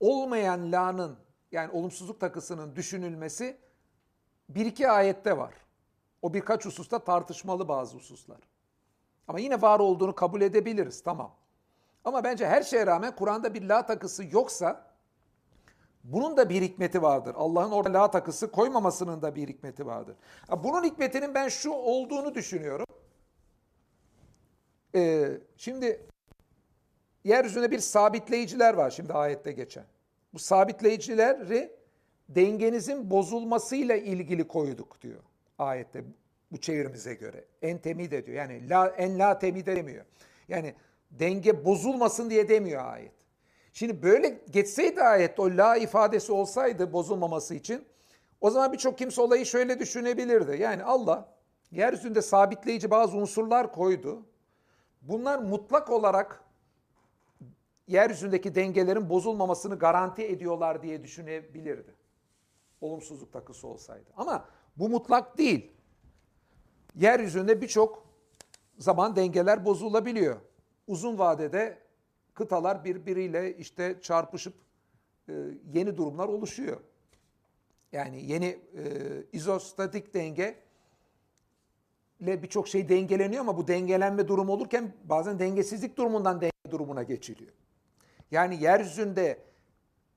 olmayan la'nın yani olumsuzluk takısının düşünülmesi bir iki ayette var. O birkaç hususta tartışmalı bazı hususlar. Ama yine var olduğunu kabul edebiliriz tamam. Ama bence her şeye rağmen Kur'an'da bir la takısı yoksa bunun da bir hikmeti vardır. Allah'ın orada la takısı koymamasının da bir hikmeti vardır. Bunun hikmetinin ben şu olduğunu düşünüyorum. Ee, şimdi yeryüzünde bir sabitleyiciler var şimdi ayette geçen. Bu sabitleyicileri dengenizin bozulmasıyla ilgili koyduk diyor ayette bu çevirimize göre. En temide diyor. Yani la, en la temide demiyor. Yani denge bozulmasın diye demiyor ayet. Şimdi böyle geçseydi ayet o la ifadesi olsaydı bozulmaması için o zaman birçok kimse olayı şöyle düşünebilirdi. Yani Allah yeryüzünde sabitleyici bazı unsurlar koydu. Bunlar mutlak olarak yeryüzündeki dengelerin bozulmamasını garanti ediyorlar diye düşünebilirdi. Olumsuzluk takısı olsaydı. Ama bu mutlak değil. Yeryüzünde birçok zaman dengeler bozulabiliyor. Uzun vadede kıtalar birbiriyle işte çarpışıp e, yeni durumlar oluşuyor. Yani yeni e, izostatik denge birçok şey dengeleniyor ama bu dengelenme durumu olurken bazen dengesizlik durumundan denge durumuna geçiliyor. Yani yeryüzünde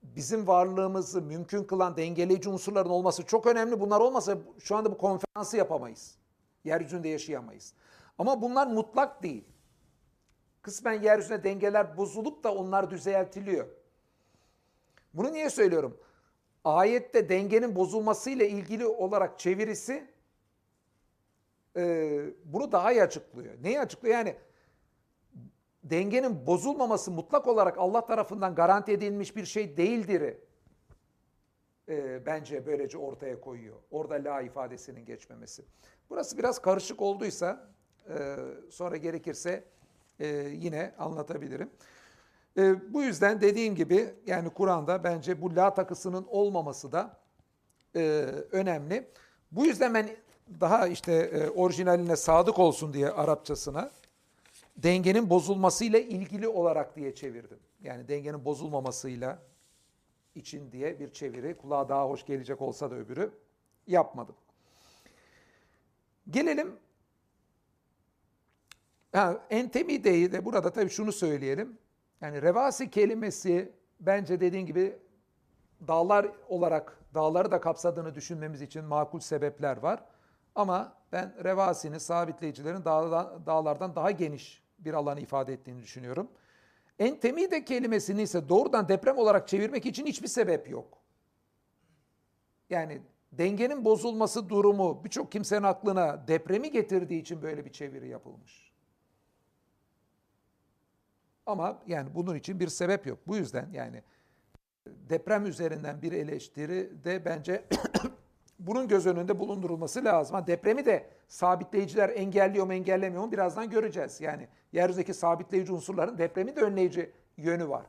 bizim varlığımızı mümkün kılan dengeleyici unsurların olması çok önemli. Bunlar olmasa şu anda bu konferansı yapamayız. Yeryüzünde yaşayamayız. Ama bunlar mutlak değil. Kısmen yeryüzünde dengeler bozulup da onlar düzeltiliyor. Bunu niye söylüyorum? Ayette dengenin bozulmasıyla ilgili olarak çevirisi e, bunu daha iyi açıklıyor. Neyi açıklıyor? Yani dengenin bozulmaması mutlak olarak Allah tarafından garanti edilmiş bir şey değildir. E, bence böylece ortaya koyuyor. Orada la ifadesinin geçmemesi. Burası biraz karışık olduysa e, sonra gerekirse e, yine anlatabilirim. E, bu yüzden dediğim gibi yani Kur'an'da bence bu la takısının olmaması da e, önemli. Bu yüzden ben daha işte e, orijinaline sadık olsun diye Arapçasına dengenin bozulmasıyla ilgili olarak diye çevirdim. Yani dengenin bozulmamasıyla için diye bir çeviri. Kulağa daha hoş gelecek olsa da öbürü yapmadım. Gelelim ha, Entemide'yi de burada tabii şunu söyleyelim. Yani revasi kelimesi bence dediğin gibi dağlar olarak dağları da kapsadığını düşünmemiz için makul sebepler var. Ama ben revasini sabitleyicilerin dağlardan, dağlardan daha geniş bir alanı ifade ettiğini düşünüyorum. Entemide kelimesini ise doğrudan deprem olarak çevirmek için hiçbir sebep yok. Yani dengenin bozulması durumu birçok kimsenin aklına depremi getirdiği için böyle bir çeviri yapılmış. Ama yani bunun için bir sebep yok. Bu yüzden yani deprem üzerinden bir eleştiri de bence <clears throat> bunun göz önünde bulundurulması lazım. Ha, depremi de sabitleyiciler engelliyor mu engellemiyor mu birazdan göreceğiz. Yani yeryüzündeki sabitleyici unsurların depremi de önleyici yönü var.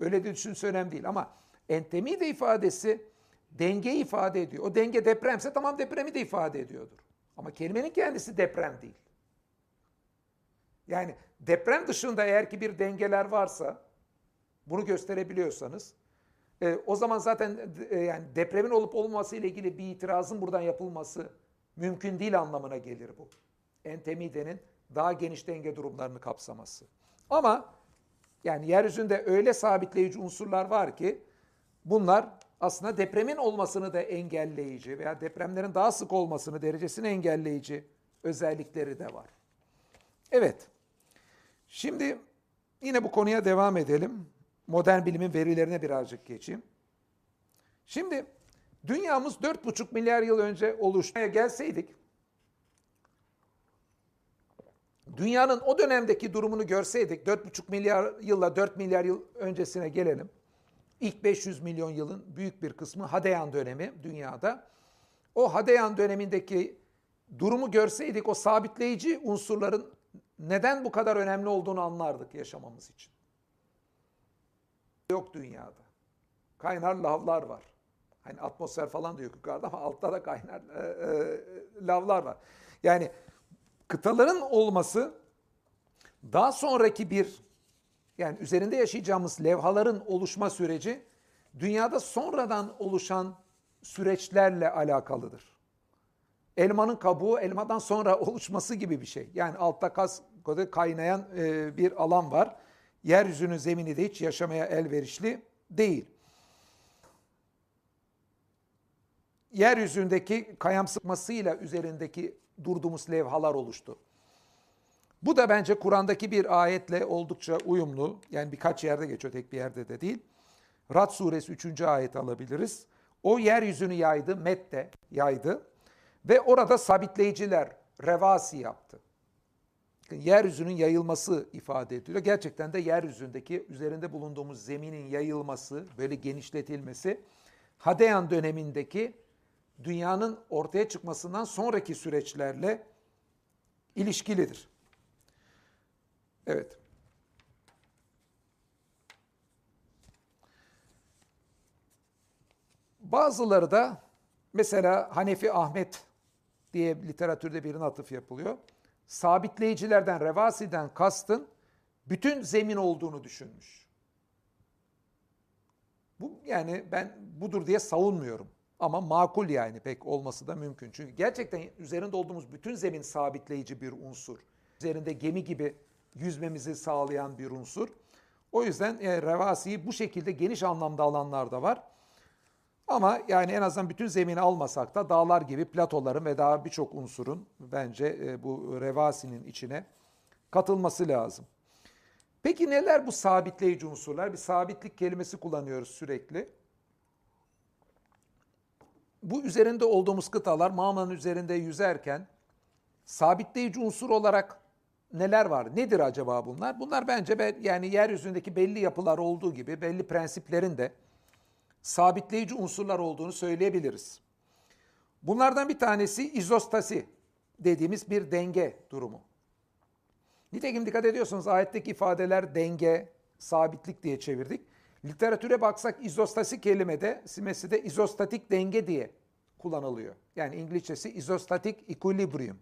Öyle de düşünse önemli değil ama entemi de ifadesi denge ifade ediyor. O denge depremse tamam depremi de ifade ediyordur. Ama kelimenin kendisi deprem değil. Yani deprem dışında eğer ki bir dengeler varsa bunu gösterebiliyorsanız e, o zaman zaten e, yani depremin olup olmaması ile ilgili bir itirazın buradan yapılması mümkün değil anlamına gelir bu. Entemide'nin daha geniş denge durumlarını kapsaması. Ama yani yeryüzünde öyle sabitleyici unsurlar var ki bunlar aslında depremin olmasını da engelleyici veya depremlerin daha sık olmasını derecesini engelleyici özellikleri de var. Evet. Şimdi yine bu konuya devam edelim modern bilimin verilerine birazcık geçeyim. Şimdi dünyamız 4,5 milyar yıl önce oluşmaya gelseydik, dünyanın o dönemdeki durumunu görseydik, 4,5 milyar yılla 4 milyar yıl öncesine gelelim. İlk 500 milyon yılın büyük bir kısmı Hadeyan dönemi dünyada. O Hadeyan dönemindeki durumu görseydik o sabitleyici unsurların neden bu kadar önemli olduğunu anlardık yaşamamız için yok dünyada. Kaynar lavlar var. Hani atmosfer falan diyor yukarıda ama altta da kaynar e, e, lavlar var. Yani kıtaların olması daha sonraki bir yani üzerinde yaşayacağımız levhaların oluşma süreci dünyada sonradan oluşan süreçlerle alakalıdır. Elmanın kabuğu elmadan sonra <laughs> oluşması gibi bir şey. Yani altta kas kaynayan e, bir alan var yeryüzünün zemini de hiç yaşamaya elverişli değil. Yeryüzündeki kayamsıkmasıyla üzerindeki durduğumuz levhalar oluştu. Bu da bence Kur'an'daki bir ayetle oldukça uyumlu. Yani birkaç yerde geçiyor, tek bir yerde de değil. Rad suresi 3. ayet alabiliriz. O yeryüzünü yaydı, Mette yaydı ve orada sabitleyiciler revasi yaptı yeryüzünün yayılması ifade ediliyor. Gerçekten de yeryüzündeki üzerinde bulunduğumuz zeminin yayılması, böyle genişletilmesi Hadeyan dönemindeki dünyanın ortaya çıkmasından sonraki süreçlerle ilişkilidir. Evet. Bazıları da mesela Hanefi Ahmet diye literatürde birine atıf yapılıyor sabitleyicilerden, revasiden kastın bütün zemin olduğunu düşünmüş. Bu yani ben budur diye savunmuyorum. Ama makul yani pek olması da mümkün. Çünkü gerçekten üzerinde olduğumuz bütün zemin sabitleyici bir unsur. Üzerinde gemi gibi yüzmemizi sağlayan bir unsur. O yüzden e, revasiyi bu şekilde geniş anlamda alanlar da var. Ama yani en azından bütün zemini almasak da dağlar gibi platoların ve daha birçok unsurun bence e, bu revasinin içine katılması lazım. Peki neler bu sabitleyici unsurlar? Bir sabitlik kelimesi kullanıyoruz sürekli. Bu üzerinde olduğumuz kıtalar Mağmanın üzerinde yüzerken sabitleyici unsur olarak neler var? Nedir acaba bunlar? Bunlar bence yani yeryüzündeki belli yapılar olduğu gibi belli prensiplerin de sabitleyici unsurlar olduğunu söyleyebiliriz. Bunlardan bir tanesi izostasi dediğimiz bir denge durumu. Nitekim dikkat ediyorsunuz ayetteki ifadeler denge, sabitlik diye çevirdik. Literatüre baksak izostasi kelimede, simesi de izostatik denge diye kullanılıyor. Yani İngilizcesi izostatik equilibrium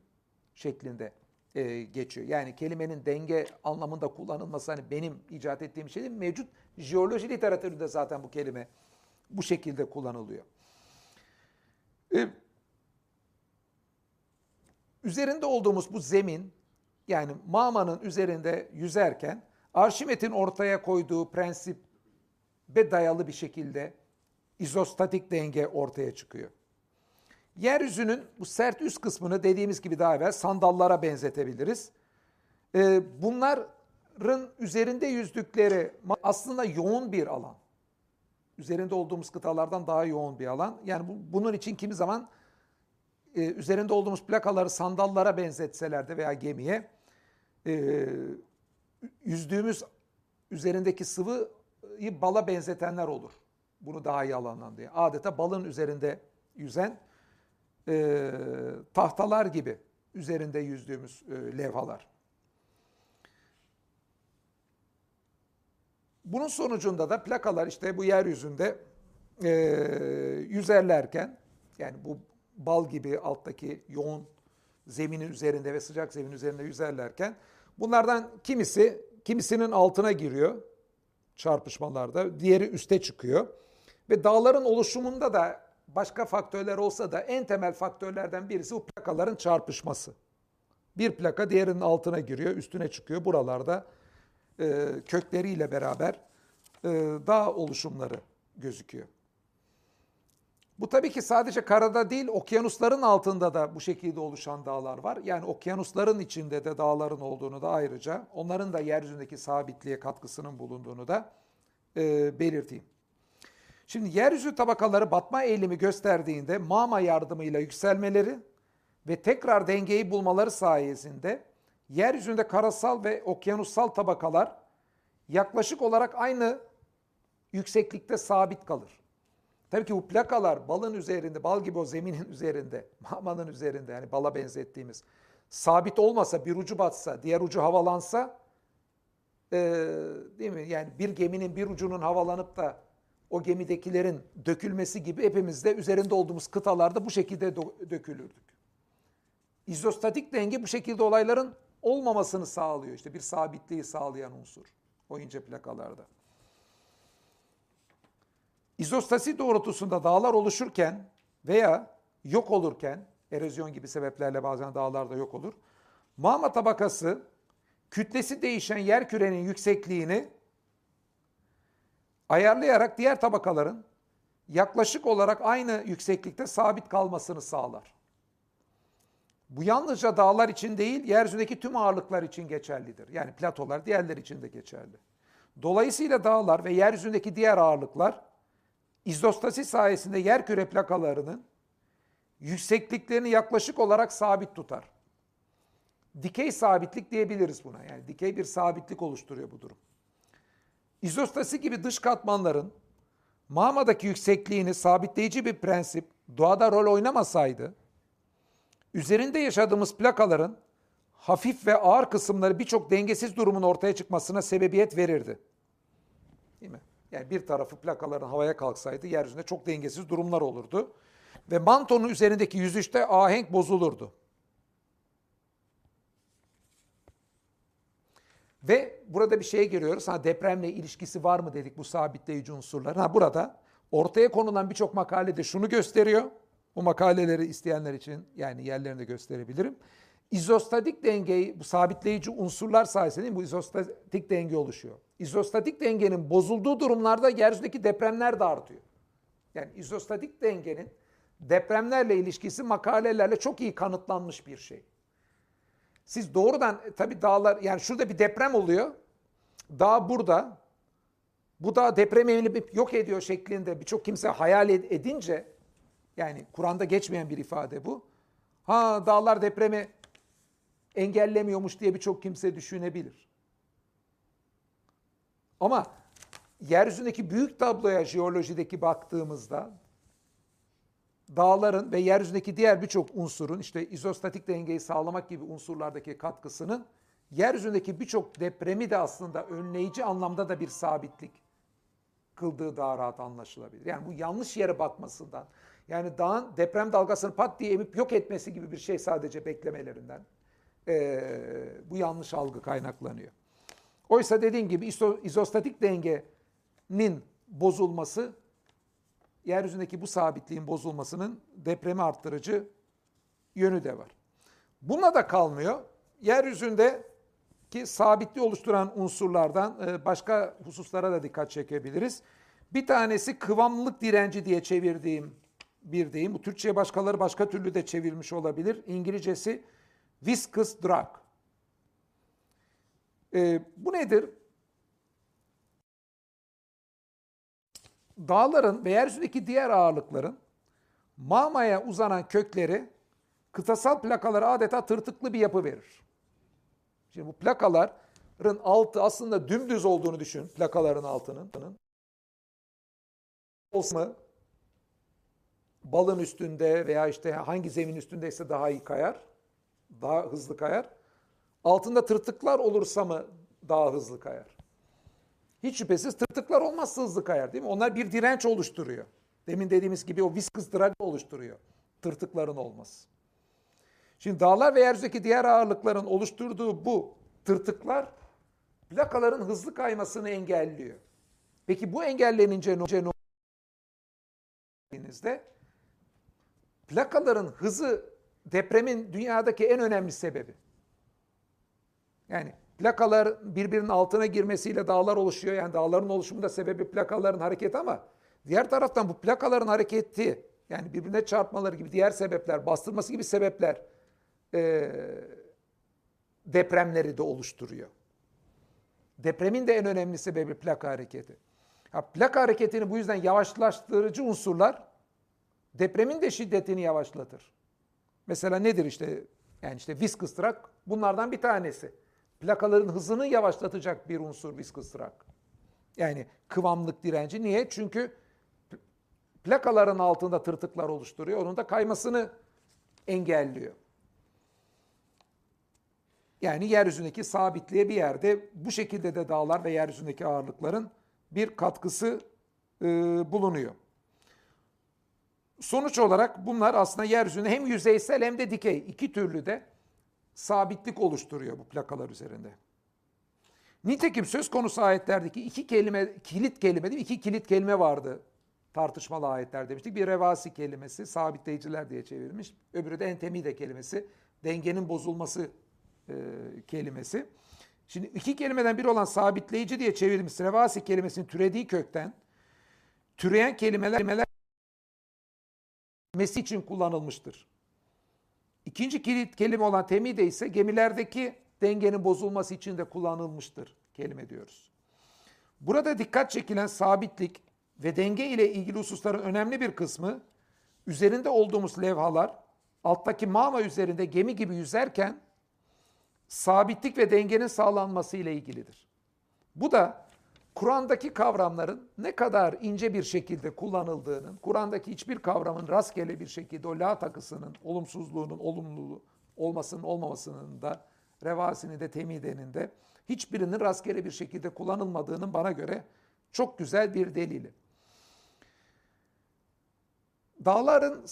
şeklinde e, geçiyor. Yani kelimenin denge anlamında kullanılması hani benim icat ettiğim şey değil, mevcut jeoloji literatüründe zaten bu kelime bu şekilde kullanılıyor. Ee, üzerinde olduğumuz bu zemin yani Mama'nın üzerinde yüzerken Arşimet'in ortaya koyduğu prensibe dayalı bir şekilde izostatik denge ortaya çıkıyor. Yeryüzünün bu sert üst kısmını dediğimiz gibi daha evvel sandallara benzetebiliriz. Ee, bunların üzerinde yüzdükleri aslında yoğun bir alan üzerinde olduğumuz kıtalardan daha yoğun bir alan. Yani bu, bunun için kimi zaman e, üzerinde olduğumuz plakaları sandallara benzetseler de veya gemiye e, yüzdüğümüz üzerindeki sıvıyı bala benzetenler olur. Bunu daha iyi alanlan diye. Adeta balın üzerinde yüzen e, tahtalar gibi üzerinde yüzdüğümüz e, levhalar. Bunun sonucunda da plakalar işte bu yeryüzünde e, yüzerlerken yani bu bal gibi alttaki yoğun zeminin üzerinde ve sıcak zemin üzerinde yüzerlerken bunlardan kimisi kimisinin altına giriyor çarpışmalarda, diğeri üste çıkıyor. Ve dağların oluşumunda da başka faktörler olsa da en temel faktörlerden birisi bu plakaların çarpışması. Bir plaka diğerinin altına giriyor, üstüne çıkıyor. Buralarda e, kökleriyle beraber e, dağ oluşumları gözüküyor. Bu tabii ki sadece karada değil, okyanusların altında da bu şekilde oluşan dağlar var. Yani okyanusların içinde de dağların olduğunu da ayrıca, onların da yeryüzündeki sabitliğe katkısının bulunduğunu da e, belirteyim. Şimdi yeryüzü tabakaları batma eğilimi gösterdiğinde mama yardımıyla yükselmeleri ve tekrar dengeyi bulmaları sayesinde yeryüzünde karasal ve okyanussal tabakalar yaklaşık olarak aynı yükseklikte sabit kalır. Tabii ki bu plakalar balın üzerinde, bal gibi o zeminin <laughs> üzerinde, mamanın üzerinde yani bala benzettiğimiz sabit olmasa, bir ucu batsa, diğer ucu havalansa e, değil mi? Yani bir geminin bir ucunun havalanıp da o gemidekilerin dökülmesi gibi hepimiz de üzerinde olduğumuz kıtalarda bu şekilde dökülürdük. İzostatik denge bu şekilde olayların olmamasını sağlıyor. İşte bir sabitliği sağlayan unsur o ince plakalarda. İzostasi doğrultusunda dağlar oluşurken veya yok olurken, erozyon gibi sebeplerle bazen dağlar da yok olur. Mağma tabakası kütlesi değişen yer kürenin yüksekliğini ayarlayarak diğer tabakaların yaklaşık olarak aynı yükseklikte sabit kalmasını sağlar. Bu yalnızca dağlar için değil, yeryüzündeki tüm ağırlıklar için geçerlidir. Yani platolar diğerler için de geçerli. Dolayısıyla dağlar ve yeryüzündeki diğer ağırlıklar İzdostasi sayesinde yer küre plakalarının yüksekliklerini yaklaşık olarak sabit tutar. Dikey sabitlik diyebiliriz buna. Yani dikey bir sabitlik oluşturuyor bu durum. İzostasi gibi dış katmanların mağmadaki yüksekliğini sabitleyici bir prensip doğada rol oynamasaydı, üzerinde yaşadığımız plakaların hafif ve ağır kısımları birçok dengesiz durumun ortaya çıkmasına sebebiyet verirdi. Değil mi? Yani bir tarafı plakaların havaya kalksaydı yeryüzünde çok dengesiz durumlar olurdu. Ve mantonun üzerindeki yüzüşte ahenk bozulurdu. Ve burada bir şeye giriyoruz. Ha depremle ilişkisi var mı dedik bu sabitleyici unsurların. Ha burada Ortaya konulan birçok makalede şunu gösteriyor. Bu makaleleri isteyenler için yani yerlerini de gösterebilirim. İzostatik dengeyi, bu sabitleyici unsurlar sayesinde bu izostatik denge oluşuyor. İzostatik dengenin bozulduğu durumlarda yeryüzündeki depremler de artıyor. Yani izostatik dengenin depremlerle ilişkisi makalelerle çok iyi kanıtlanmış bir şey. Siz doğrudan e, tabi dağlar yani şurada bir deprem oluyor. Dağ burada. Bu dağ depremi eğilip yok ediyor şeklinde birçok kimse hayal edince yani Kur'an'da geçmeyen bir ifade bu. Ha dağlar depremi engellemiyormuş diye birçok kimse düşünebilir. Ama yeryüzündeki büyük tabloya jeolojideki baktığımızda dağların ve yeryüzündeki diğer birçok unsurun işte izostatik dengeyi sağlamak gibi unsurlardaki katkısının yeryüzündeki birçok depremi de aslında önleyici anlamda da bir sabitlik kıldığı daha rahat anlaşılabilir. Yani bu yanlış yere bakmasından, yani dağın deprem dalgasını pat diye emip yok etmesi gibi bir şey sadece beklemelerinden e, bu yanlış algı kaynaklanıyor. Oysa dediğim gibi izostatik dengenin bozulması yeryüzündeki bu sabitliğin bozulmasının depremi arttırıcı yönü de var. Buna da kalmıyor. Yeryüzünde ki sabitliği oluşturan unsurlardan başka hususlara da dikkat çekebiliriz. Bir tanesi kıvamlılık direnci diye çevirdiğim bir deyim. Bu Türkçe'ye başkaları başka türlü de çevirmiş olabilir. İngilizcesi viscous drag. E, bu nedir? dağların ve yeryüzündeki diğer ağırlıkların mamaya uzanan kökleri kıtasal plakalara adeta tırtıklı bir yapı verir. Şimdi bu plakaların altı aslında dümdüz olduğunu düşün. Plakaların altının. Olsa balın üstünde veya işte hangi zemin üstündeyse daha iyi kayar. Daha hızlı kayar. Altında tırtıklar olursa mı daha hızlı kayar? Hiç şüphesiz tırtıklar olmazsa hızlı kayar değil mi? Onlar bir direnç oluşturuyor. Demin dediğimiz gibi o viscous drag oluşturuyor. Tırtıkların olması. Şimdi dağlar ve yeryüzündeki diğer ağırlıkların oluşturduğu bu tırtıklar plakaların hızlı kaymasını engelliyor. Peki bu engellenince ne olacak? Plakaların hızı depremin dünyadaki en önemli sebebi. Yani Plakalar birbirinin altına girmesiyle dağlar oluşuyor. Yani dağların oluşumu da sebebi plakaların hareketi ama diğer taraftan bu plakaların hareketi yani birbirine çarpmaları gibi diğer sebepler, bastırması gibi sebepler e, depremleri de oluşturuyor. Depremin de en önemli sebebi plaka hareketi. Ha, plaka hareketini bu yüzden yavaşlaştırıcı unsurlar depremin de şiddetini yavaşlatır. Mesela nedir işte yani işte viscous drag bunlardan bir tanesi plakaların hızını yavaşlatacak bir unsur viscous drag. Yani kıvamlık direnci. Niye? Çünkü plakaların altında tırtıklar oluşturuyor. Onun da kaymasını engelliyor. Yani yeryüzündeki sabitliğe bir yerde bu şekilde de dağlar ve yeryüzündeki ağırlıkların bir katkısı e, bulunuyor. Sonuç olarak bunlar aslında yeryüzünde hem yüzeysel hem de dikey iki türlü de sabitlik oluşturuyor bu plakalar üzerinde. Nitekim söz konusu ayetlerdeki iki kelime, kilit kelime değil iki kilit kelime vardı tartışmalı ayetler demiştik. Bir revasi kelimesi, sabitleyiciler diye çevrilmiş. Öbürü de entemide kelimesi, dengenin bozulması e, kelimesi. Şimdi iki kelimeden biri olan sabitleyici diye çevrilmiş revasi kelimesinin türediği kökten türeyen kelimeler, kelimeler Mesih için kullanılmıştır. İkinci kilit kelime olan temide ise gemilerdeki dengenin bozulması için de kullanılmıştır kelime diyoruz. Burada dikkat çekilen sabitlik ve denge ile ilgili hususların önemli bir kısmı üzerinde olduğumuz levhalar alttaki mama üzerinde gemi gibi yüzerken sabitlik ve dengenin sağlanması ile ilgilidir. Bu da Kur'an'daki kavramların ne kadar ince bir şekilde kullanıldığının, Kur'an'daki hiçbir kavramın rastgele bir şekilde o la takısının, olumsuzluğunun, olumluluğu olmasının olmamasının da, revasinin de, temidenin de hiçbirinin rastgele bir şekilde kullanılmadığının bana göre çok güzel bir delili. Dağların,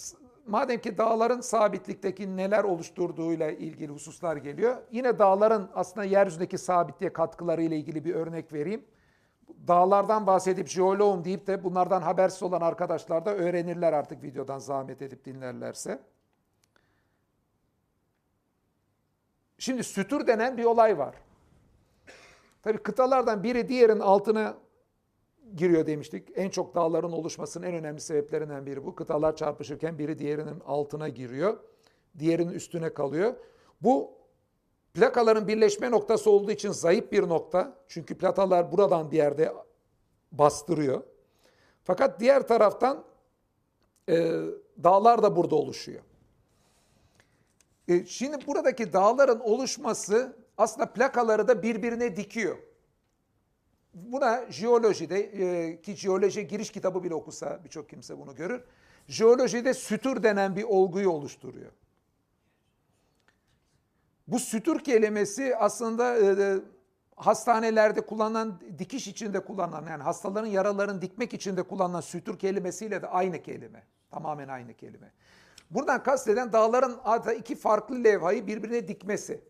madem ki dağların sabitlikteki neler oluşturduğuyla ilgili hususlar geliyor, yine dağların aslında yeryüzündeki sabitliğe katkıları ile ilgili bir örnek vereyim. Dağlardan bahsedip jeoloğum deyip de bunlardan habersiz olan arkadaşlar da öğrenirler artık videodan zahmet edip dinlerlerse. Şimdi sütür denen bir olay var. Tabii kıtalardan biri diğerinin altına giriyor demiştik. En çok dağların oluşmasının en önemli sebeplerinden biri bu. Kıtalar çarpışırken biri diğerinin altına giriyor. Diğerinin üstüne kalıyor. Bu plakaların birleşme noktası olduğu için zayıf bir nokta. Çünkü platalar buradan bir yerde bastırıyor. Fakat diğer taraftan e, dağlar da burada oluşuyor. E, şimdi buradaki dağların oluşması aslında plakaları da birbirine dikiyor. Buna jeolojide e, ki jeoloji giriş kitabı bile okusa birçok kimse bunu görür. Jeolojide sütür denen bir olguyu oluşturuyor. Bu sütür kelimesi aslında e, hastanelerde kullanılan, dikiş içinde kullanılan yani hastaların yaralarını dikmek içinde kullanılan sütür kelimesiyle de aynı kelime. Tamamen aynı kelime. Buradan kasteden dağların adı iki farklı levhayı birbirine dikmesi.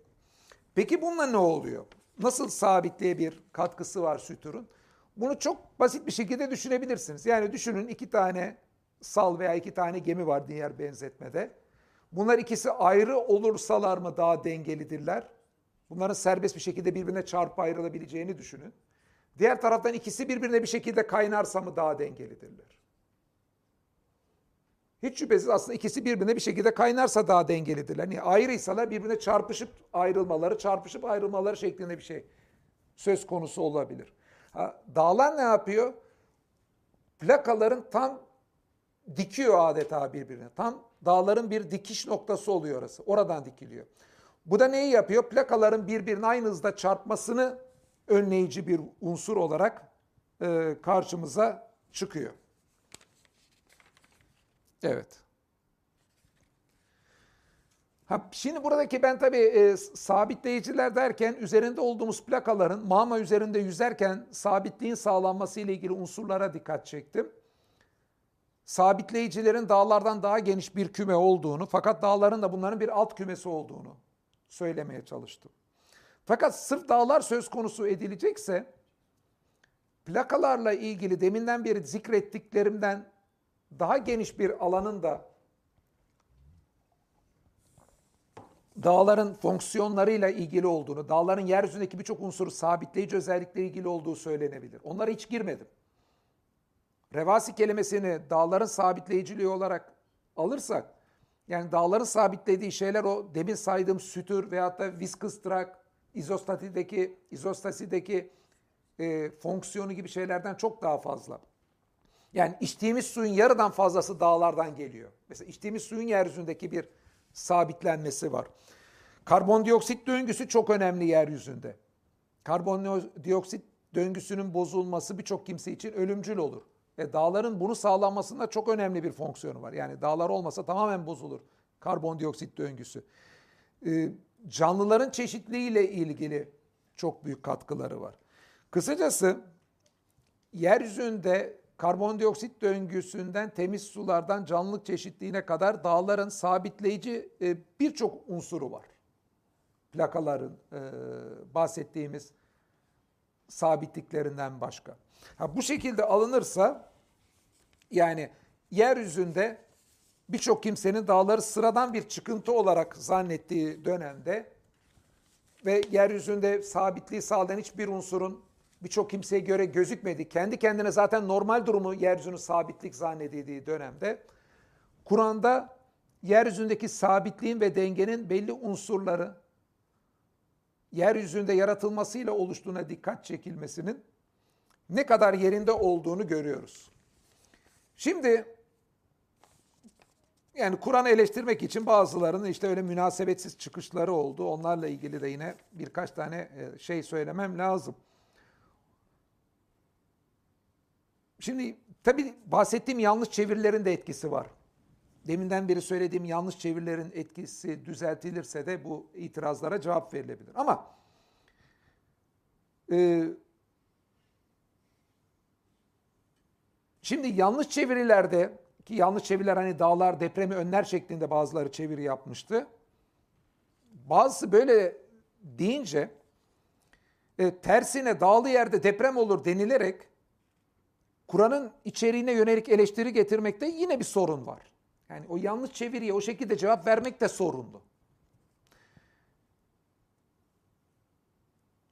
Peki bununla ne oluyor? Nasıl sabitliğe bir katkısı var süturun? Bunu çok basit bir şekilde düşünebilirsiniz. Yani düşünün iki tane sal veya iki tane gemi var diğer benzetmede. Bunlar ikisi ayrı olursalar mı daha dengelidirler? Bunların serbest bir şekilde birbirine çarpı ayrılabileceğini düşünün. Diğer taraftan ikisi birbirine bir şekilde kaynarsa mı daha dengelidirler? Hiç şüphesiz aslında ikisi birbirine bir şekilde kaynarsa daha dengelidirler. Yani ayrıysalar birbirine çarpışıp ayrılmaları, çarpışıp ayrılmaları şeklinde bir şey söz konusu olabilir. Ha, dağlar ne yapıyor? Plakaların tam dikiyor adeta birbirine. Tam dağların bir dikiş noktası oluyor orası. Oradan dikiliyor. Bu da neyi yapıyor? Plakaların birbirine aynı hızda çarpmasını önleyici bir unsur olarak e, karşımıza çıkıyor. Evet. Ha, şimdi buradaki ben tabii e, sabitleyiciler derken üzerinde olduğumuz plakaların mama üzerinde yüzerken sabitliğin sağlanması ile ilgili unsurlara dikkat çektim. Sabitleyicilerin dağlardan daha geniş bir küme olduğunu fakat dağların da bunların bir alt kümesi olduğunu söylemeye çalıştım. Fakat sırf dağlar söz konusu edilecekse plakalarla ilgili deminden beri zikrettiklerimden daha geniş bir alanın da dağların fonksiyonlarıyla ilgili olduğunu, dağların yeryüzündeki birçok unsuru sabitleyici özellikle ilgili olduğu söylenebilir. Onlara hiç girmedim. Revasi kelimesini dağların sabitleyiciliği olarak alırsak, yani dağların sabitlediği şeyler o demin saydığım sütür veyahut da viscous tract, izostatideki, izostasideki e, fonksiyonu gibi şeylerden çok daha fazla. Yani içtiğimiz suyun yarıdan fazlası dağlardan geliyor. Mesela içtiğimiz suyun yeryüzündeki bir sabitlenmesi var. Karbondioksit döngüsü çok önemli yeryüzünde. Karbondioksit döngüsünün bozulması birçok kimse için ölümcül olur. E, dağların bunu sağlanmasında çok önemli bir fonksiyonu var. Yani dağlar olmasa tamamen bozulur karbondioksit döngüsü. E, canlıların çeşitliliğiyle ilgili çok büyük katkıları var. Kısacası yeryüzünde karbondioksit döngüsünden temiz sulardan canlılık çeşitliliğine kadar dağların sabitleyici e, birçok unsuru var. Plakaların e, bahsettiğimiz sabitliklerinden başka. Ha, bu şekilde alınırsa yani yeryüzünde birçok kimsenin dağları sıradan bir çıkıntı olarak zannettiği dönemde ve yeryüzünde sabitliği sağlayan hiçbir unsurun birçok kimseye göre gözükmedi. Kendi kendine zaten normal durumu yeryüzünü sabitlik zannedildiği dönemde Kur'an'da yeryüzündeki sabitliğin ve dengenin belli unsurları yeryüzünde yaratılmasıyla oluştuğuna dikkat çekilmesinin ne kadar yerinde olduğunu görüyoruz. Şimdi yani Kur'an'ı eleştirmek için bazılarının işte öyle münasebetsiz çıkışları oldu. Onlarla ilgili de yine birkaç tane e, şey söylemem lazım. Şimdi tabii bahsettiğim yanlış çevirilerin de etkisi var. Deminden beri söylediğim yanlış çevirilerin etkisi düzeltilirse de bu itirazlara cevap verilebilir. Ama e, şimdi yanlış çevirilerde ki yanlış çeviriler hani dağlar depremi önler şeklinde bazıları çeviri yapmıştı. Bazısı böyle deyince e, tersine dağlı yerde deprem olur denilerek Kur'an'ın içeriğine yönelik eleştiri getirmekte yine bir sorun var. Yani o yanlış çeviriye o şekilde cevap vermek de sorunlu.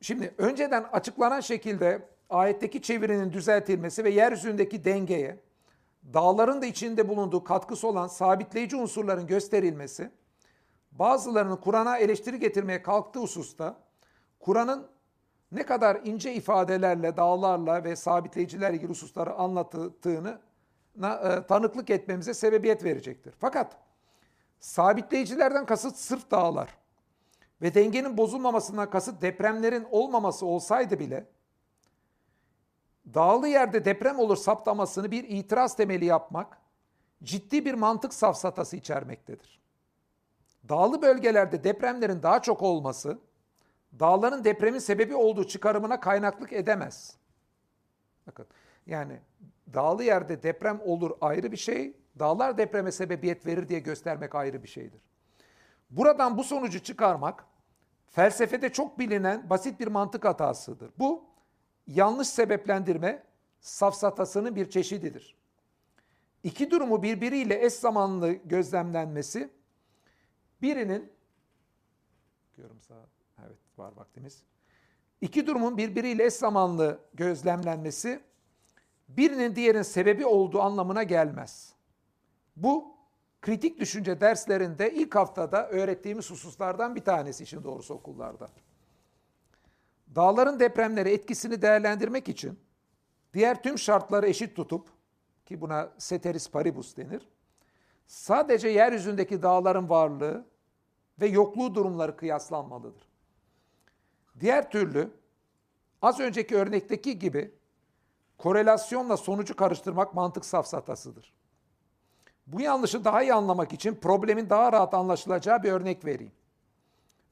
Şimdi önceden açıklanan şekilde ayetteki çevirinin düzeltilmesi ve yeryüzündeki dengeye dağların da içinde bulunduğu katkısı olan sabitleyici unsurların gösterilmesi bazılarının Kur'an'a eleştiri getirmeye kalktığı hususta Kur'an'ın ne kadar ince ifadelerle, dağlarla ve sabitleyicilerle ilgili hususları anlattığını e, tanıklık etmemize sebebiyet verecektir. Fakat sabitleyicilerden kasıt sırf dağlar ve dengenin bozulmamasından kasıt depremlerin olmaması olsaydı bile dağlı yerde deprem olur saptamasını bir itiraz temeli yapmak ciddi bir mantık safsatası içermektedir. Dağlı bölgelerde depremlerin daha çok olması dağların depremin sebebi olduğu çıkarımına kaynaklık edemez. Bakın yani dağlı yerde deprem olur ayrı bir şey, dağlar depreme sebebiyet verir diye göstermek ayrı bir şeydir. Buradan bu sonucu çıkarmak felsefede çok bilinen basit bir mantık hatasıdır. Bu yanlış sebeplendirme safsatasının bir çeşididir. İki durumu birbiriyle eş zamanlı gözlemlenmesi birinin diyorum sağ evet var vaktimiz. İki durumun birbiriyle eş zamanlı gözlemlenmesi birinin diğerinin sebebi olduğu anlamına gelmez. Bu kritik düşünce derslerinde ilk haftada öğrettiğimiz hususlardan bir tanesi için doğrusu okullarda. Dağların depremleri etkisini değerlendirmek için diğer tüm şartları eşit tutup ki buna ceteris paribus denir. Sadece yeryüzündeki dağların varlığı ve yokluğu durumları kıyaslanmalıdır. Diğer türlü az önceki örnekteki gibi korelasyonla sonucu karıştırmak mantık safsatasıdır. Bu yanlışı daha iyi anlamak için problemin daha rahat anlaşılacağı bir örnek vereyim.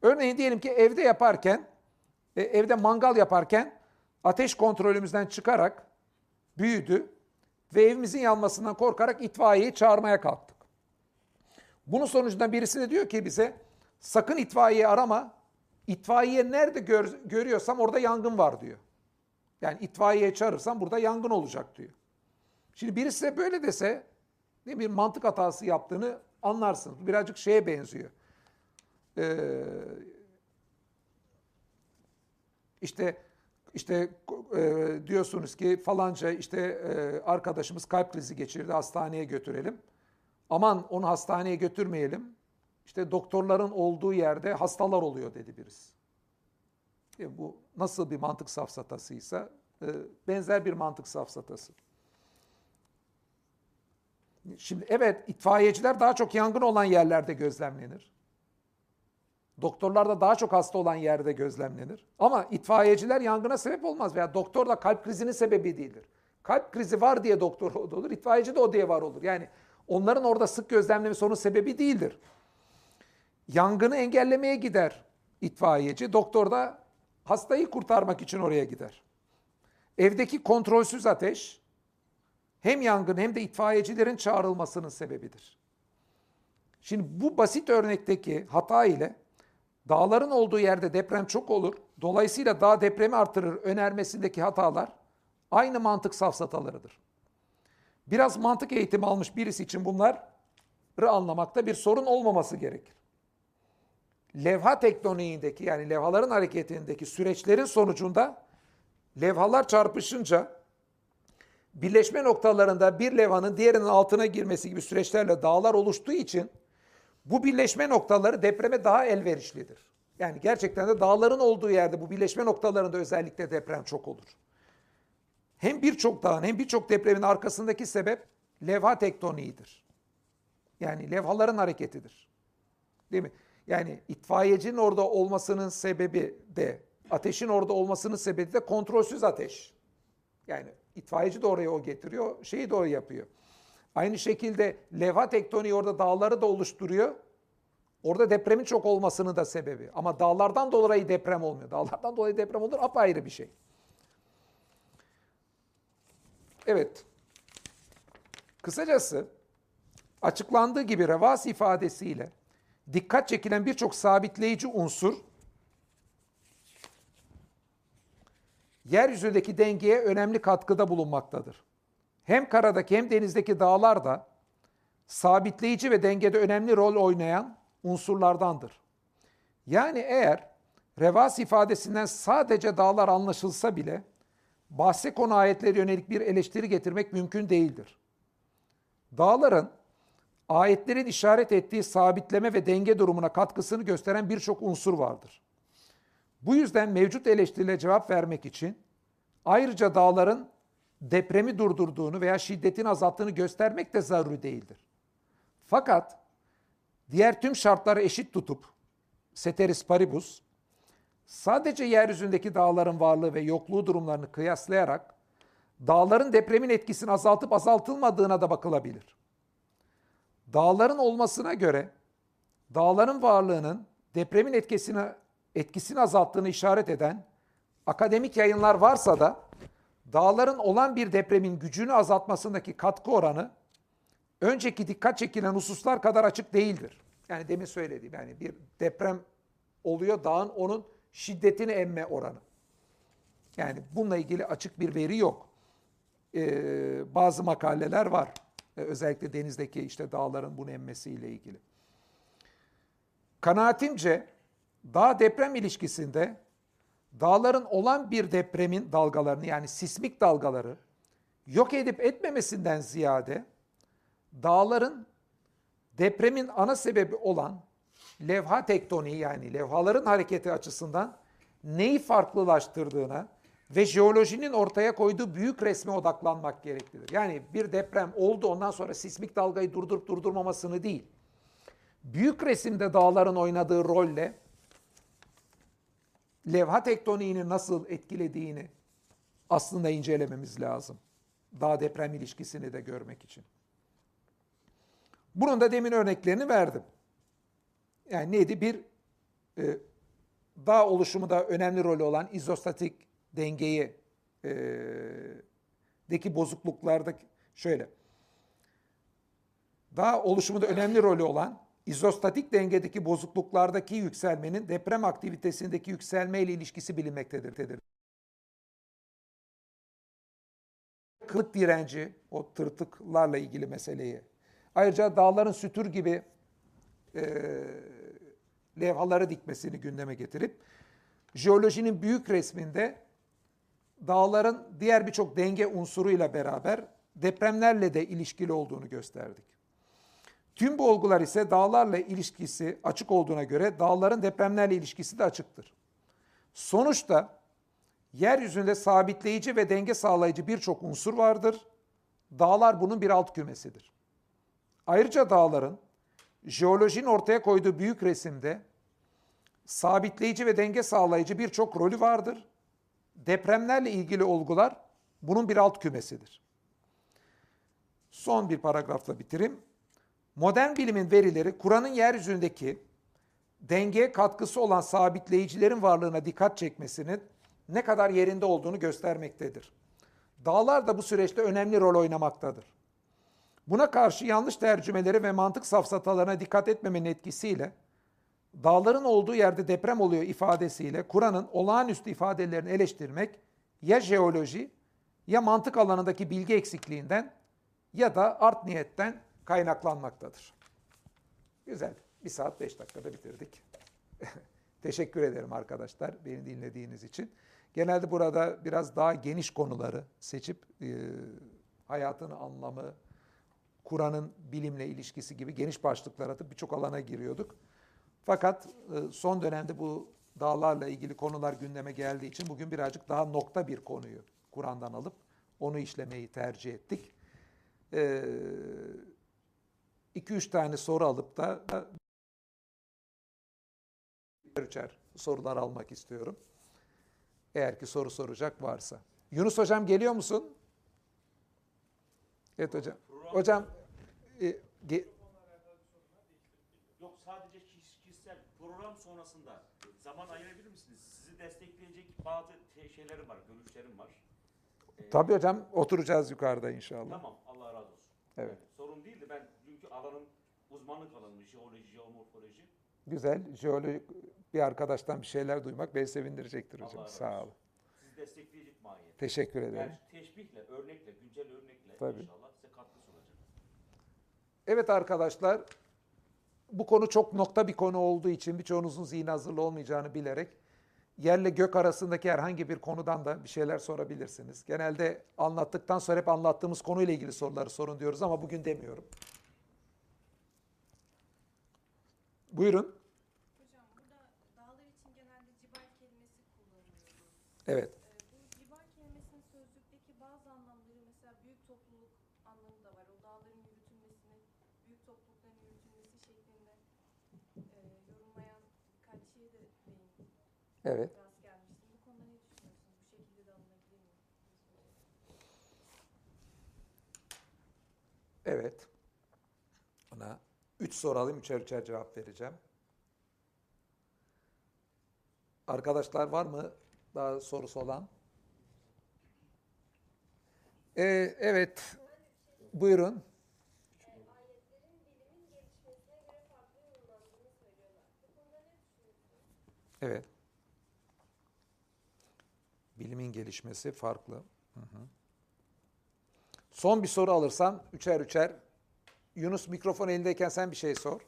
Örneğin diyelim ki evde yaparken, e, evde mangal yaparken ateş kontrolümüzden çıkarak büyüdü ve evimizin yanmasından korkarak itfaiyeyi çağırmaya kalktık. Bunun sonucunda birisi de diyor ki bize sakın itfaiye arama. İtfaiye nerede gör, görüyorsam orada yangın var diyor. Yani itfaiye çağırırsam burada yangın olacak diyor. Şimdi birisi de böyle dese mi, bir mantık hatası yaptığını anlarsınız. Birazcık şeye benziyor. Ee, işte işte e, diyorsunuz ki falanca işte e, arkadaşımız kalp krizi geçirdi hastaneye götürelim. Aman onu hastaneye götürmeyelim. İşte doktorların olduğu yerde hastalar oluyor dedi birisi. E, bu nasıl bir mantık safsatasıysa e, benzer bir mantık safsatası. Şimdi evet itfaiyeciler daha çok yangın olan yerlerde gözlemlenir. Doktorlar da daha çok hasta olan yerde gözlemlenir. Ama itfaiyeciler yangına sebep olmaz veya doktor da kalp krizinin sebebi değildir. Kalp krizi var diye doktor <laughs> olur, itfaiyeci de o diye var olur. Yani onların orada sık gözlemlemesi onun sebebi değildir. Yangını engellemeye gider itfaiyeci, doktor da hastayı kurtarmak için oraya gider. Evdeki kontrolsüz ateş hem yangın hem de itfaiyecilerin çağrılmasının sebebidir. Şimdi bu basit örnekteki hata ile dağların olduğu yerde deprem çok olur. Dolayısıyla dağ depremi artırır önermesindeki hatalar aynı mantık safsatalarıdır. Biraz mantık eğitimi almış birisi için bunları anlamakta bir sorun olmaması gerekir. Levha tektoniğindeki yani levhaların hareketindeki süreçlerin sonucunda levhalar çarpışınca birleşme noktalarında bir levhanın diğerinin altına girmesi gibi süreçlerle dağlar oluştuğu için bu birleşme noktaları depreme daha elverişlidir. Yani gerçekten de dağların olduğu yerde bu birleşme noktalarında özellikle deprem çok olur. Hem birçok dağın hem birçok depremin arkasındaki sebep levha tektoniğidir. Yani levhaların hareketidir. Değil mi? Yani itfaiyecinin orada olmasının sebebi de, ateşin orada olmasının sebebi de kontrolsüz ateş. Yani itfaiyeci de oraya o getiriyor, şeyi de o yapıyor. Aynı şekilde levha tektoniği orada dağları da oluşturuyor. Orada depremin çok olmasının da sebebi. Ama dağlardan dolayı deprem olmuyor. Dağlardan dolayı deprem olur apayrı bir şey. Evet. Kısacası açıklandığı gibi revas ifadesiyle dikkat çekilen birçok sabitleyici unsur yeryüzündeki dengeye önemli katkıda bulunmaktadır. Hem karadaki hem denizdeki dağlar da sabitleyici ve dengede önemli rol oynayan unsurlardandır. Yani eğer revas ifadesinden sadece dağlar anlaşılsa bile bahse konu ayetlere yönelik bir eleştiri getirmek mümkün değildir. Dağların ayetlerin işaret ettiği sabitleme ve denge durumuna katkısını gösteren birçok unsur vardır. Bu yüzden mevcut eleştirilere cevap vermek için ayrıca dağların depremi durdurduğunu veya şiddetini azalttığını göstermek de zaruri değildir. Fakat diğer tüm şartları eşit tutup ceteris paribus sadece yeryüzündeki dağların varlığı ve yokluğu durumlarını kıyaslayarak dağların depremin etkisini azaltıp azaltılmadığına da bakılabilir. Dağların olmasına göre dağların varlığının depremin etkisini etkisini azalttığını işaret eden akademik yayınlar varsa da dağların olan bir depremin gücünü azaltmasındaki katkı oranı önceki dikkat çekilen hususlar kadar açık değildir. Yani demin söylediğim yani bir deprem oluyor dağın onun şiddetini emme oranı. Yani bununla ilgili açık bir veri yok. Ee, bazı makaleler var. Ee, özellikle denizdeki işte dağların bunu emmesiyle ilgili. Kanaatimce dağ deprem ilişkisinde dağların olan bir depremin dalgalarını yani sismik dalgaları yok edip etmemesinden ziyade dağların depremin ana sebebi olan levha tektoniği yani levhaların hareketi açısından neyi farklılaştırdığına ve jeolojinin ortaya koyduğu büyük resme odaklanmak gereklidir. Yani bir deprem oldu ondan sonra sismik dalgayı durdurup durdurmamasını değil. Büyük resimde dağların oynadığı rolle levha tektoniğini nasıl etkilediğini aslında incelememiz lazım. Dağ deprem ilişkisini de görmek için. Bunun da demin örneklerini verdim. Yani neydi? Bir e, dağ oluşumu da önemli rolü olan izostatik dengeyi e, deki bozukluklarda şöyle. Dağ oluşumu da önemli rolü olan izostatik dengedeki bozukluklardaki yükselmenin deprem aktivitesindeki yükselme ile ilişkisi bilinmektedir. Kılık direnci, o tırtıklarla ilgili meseleyi. Ayrıca dağların sütür gibi e, levhaları dikmesini gündeme getirip jeolojinin büyük resminde dağların diğer birçok denge unsuruyla beraber depremlerle de ilişkili olduğunu gösterdik. Tüm bu olgular ise dağlarla ilişkisi açık olduğuna göre dağların depremlerle ilişkisi de açıktır. Sonuçta yeryüzünde sabitleyici ve denge sağlayıcı birçok unsur vardır. Dağlar bunun bir alt kümesidir. Ayrıca dağların jeolojinin ortaya koyduğu büyük resimde sabitleyici ve denge sağlayıcı birçok rolü vardır. Depremlerle ilgili olgular bunun bir alt kümesidir. Son bir paragrafla bitireyim. Modern bilimin verileri Kur'an'ın yeryüzündeki dengeye katkısı olan sabitleyicilerin varlığına dikkat çekmesinin ne kadar yerinde olduğunu göstermektedir. Dağlar da bu süreçte önemli rol oynamaktadır. Buna karşı yanlış tercümeleri ve mantık safsatalarına dikkat etmemenin etkisiyle dağların olduğu yerde deprem oluyor ifadesiyle Kur'an'ın olağanüstü ifadelerini eleştirmek ya jeoloji ya mantık alanındaki bilgi eksikliğinden ya da art niyetten kaynaklanmaktadır. Güzel. Bir saat beş dakikada bitirdik. <laughs> Teşekkür ederim arkadaşlar beni dinlediğiniz için. Genelde burada biraz daha geniş konuları seçip e, hayatın anlamı, Kur'an'ın bilimle ilişkisi gibi geniş başlıklar atıp birçok alana giriyorduk. Fakat e, son dönemde bu dağlarla ilgili konular gündeme geldiği için bugün birazcık daha nokta bir konuyu Kur'an'dan alıp onu işlemeyi tercih ettik. 2-3 e, tane soru alıp da üçer sorular almak istiyorum. Eğer ki soru soracak varsa. Yunus hocam geliyor musun? Evet hocam. Hocam e, ge, Yok sadece kişisel program sonrasında zaman ayırabilir misiniz? Sizi destekleyecek bazı te- şeylerim var, görüşlerim var. tabii hocam oturacağız yukarıda inşallah. Tamam, Allah razı olsun. Evet. Sorun değil de ben çünkü alanım uzmanlık alanım, jeoloji, jeomorfoloji. Güzel. Jeolojik bir arkadaştan bir şeyler duymak beni sevindirecektir hocam. Allah Sağ olun. Sizi destekleyecek mahiyette. Teşekkür ederim. Yani teşbihle, örnekle, güncel örnekle Tabii. inşallah size katkı sunacak. Evet arkadaşlar, bu konu çok nokta bir konu olduğu için birçoğunuzun zihin hazırlı olmayacağını bilerek yerle gök arasındaki herhangi bir konudan da bir şeyler sorabilirsiniz. Genelde anlattıktan sonra hep anlattığımız konuyla ilgili soruları sorun diyoruz ama bugün demiyorum. Buyurun. Hocam burada dağlar için genelde cibal kelimesi kullanılıyor. Evet. Ee, bu cibal kelimesinin sözlükteki bazı anlamları mesela büyük topluluk anlamı da var. O dağların yürütülmesini, büyük toplulukların yürütülmesi şeklinde e, yorumlayan birkaç şeye de değindim. Evet. Rast gelmiştim. Bu konuda ne düşünüyorsunuz? Bu şekilde de alınabilir mi? Evet. Üç soru alayım, üçer üçer cevap vereceğim. Arkadaşlar var mı daha sorusu olan? Ee, evet. Buyurun. Evet. Bilimin gelişmesi farklı. Hı hı. Son bir soru alırsan üçer üçer. Yunus mikrofon elindeyken sen bir şey sor.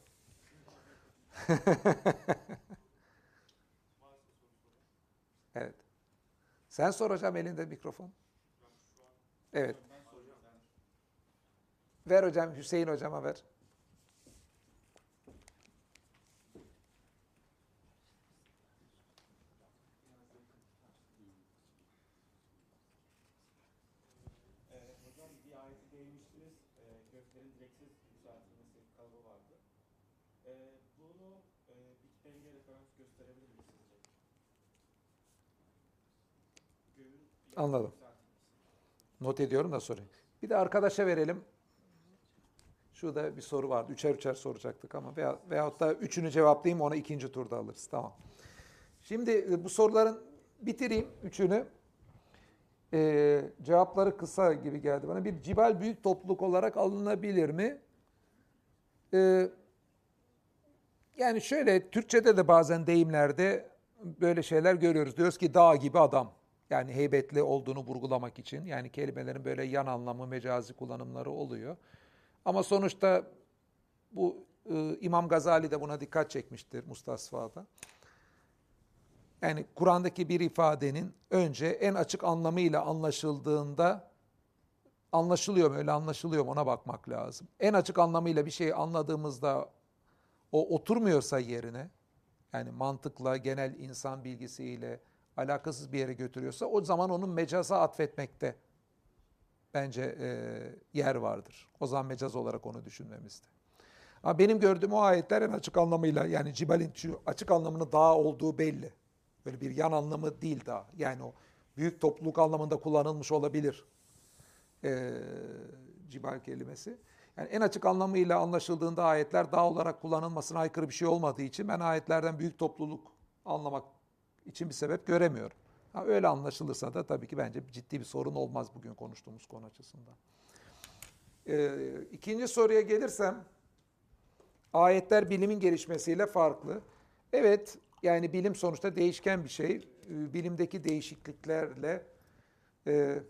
<laughs> evet. Sen sor hocam elinde mikrofon. Evet. Ver hocam Hüseyin hocama ver. Ee, hocam bir ayeti değinmiştiniz. Ee, göklerin direksiz yükseltilmesi kalıbı vardı. Ee, bunu e, Big Bang'e referans gösterebilir miyiz sizce? Göğün bir Anladım. Not ediyorum da sorayım. Bir de arkadaşa verelim. Şurada bir soru vardı. Üçer üçer soracaktık ama veya, veyahut da üçünü cevaplayayım ona ikinci turda alırız. Tamam. Şimdi e, bu soruların bitireyim üçünü. Ee, cevapları kısa gibi geldi bana. Bir cibal büyük topluluk olarak alınabilir mi? Ee, yani şöyle Türkçe'de de bazen deyimlerde böyle şeyler görüyoruz. Diyoruz ki dağ gibi adam. Yani heybetli olduğunu vurgulamak için. Yani kelimelerin böyle yan anlamı, mecazi kullanımları oluyor. Ama sonuçta bu e, İmam Gazali de buna dikkat çekmiştir Mustasfa'da. Yani Kur'an'daki bir ifadenin önce en açık anlamıyla anlaşıldığında anlaşılıyor mu öyle anlaşılıyor mu ona bakmak lazım. En açık anlamıyla bir şeyi anladığımızda o oturmuyorsa yerine yani mantıkla, genel insan bilgisiyle alakasız bir yere götürüyorsa o zaman onun mecaza atfetmekte bence e, yer vardır. O zaman mecaz olarak onu düşünmemizde. Ama benim gördüğüm o ayetler en açık anlamıyla yani cibalin şu açık anlamının dağ olduğu belli. Böyle bir yan anlamı değil dağ. Yani o büyük topluluk anlamında kullanılmış olabilir e, cibal kelimesi. Yani en açık anlamıyla anlaşıldığında ayetler dağ olarak kullanılmasına aykırı bir şey olmadığı için ben ayetlerden büyük topluluk anlamak için bir sebep göremiyorum. Ha, öyle anlaşılırsa da tabii ki bence ciddi bir sorun olmaz bugün konuştuğumuz konu açısından. Ee, ikinci soruya gelirsem, ayetler bilimin gelişmesiyle farklı. Evet, yani bilim sonuçta değişken bir şey. Ee, Bilimdeki değişikliklerle e,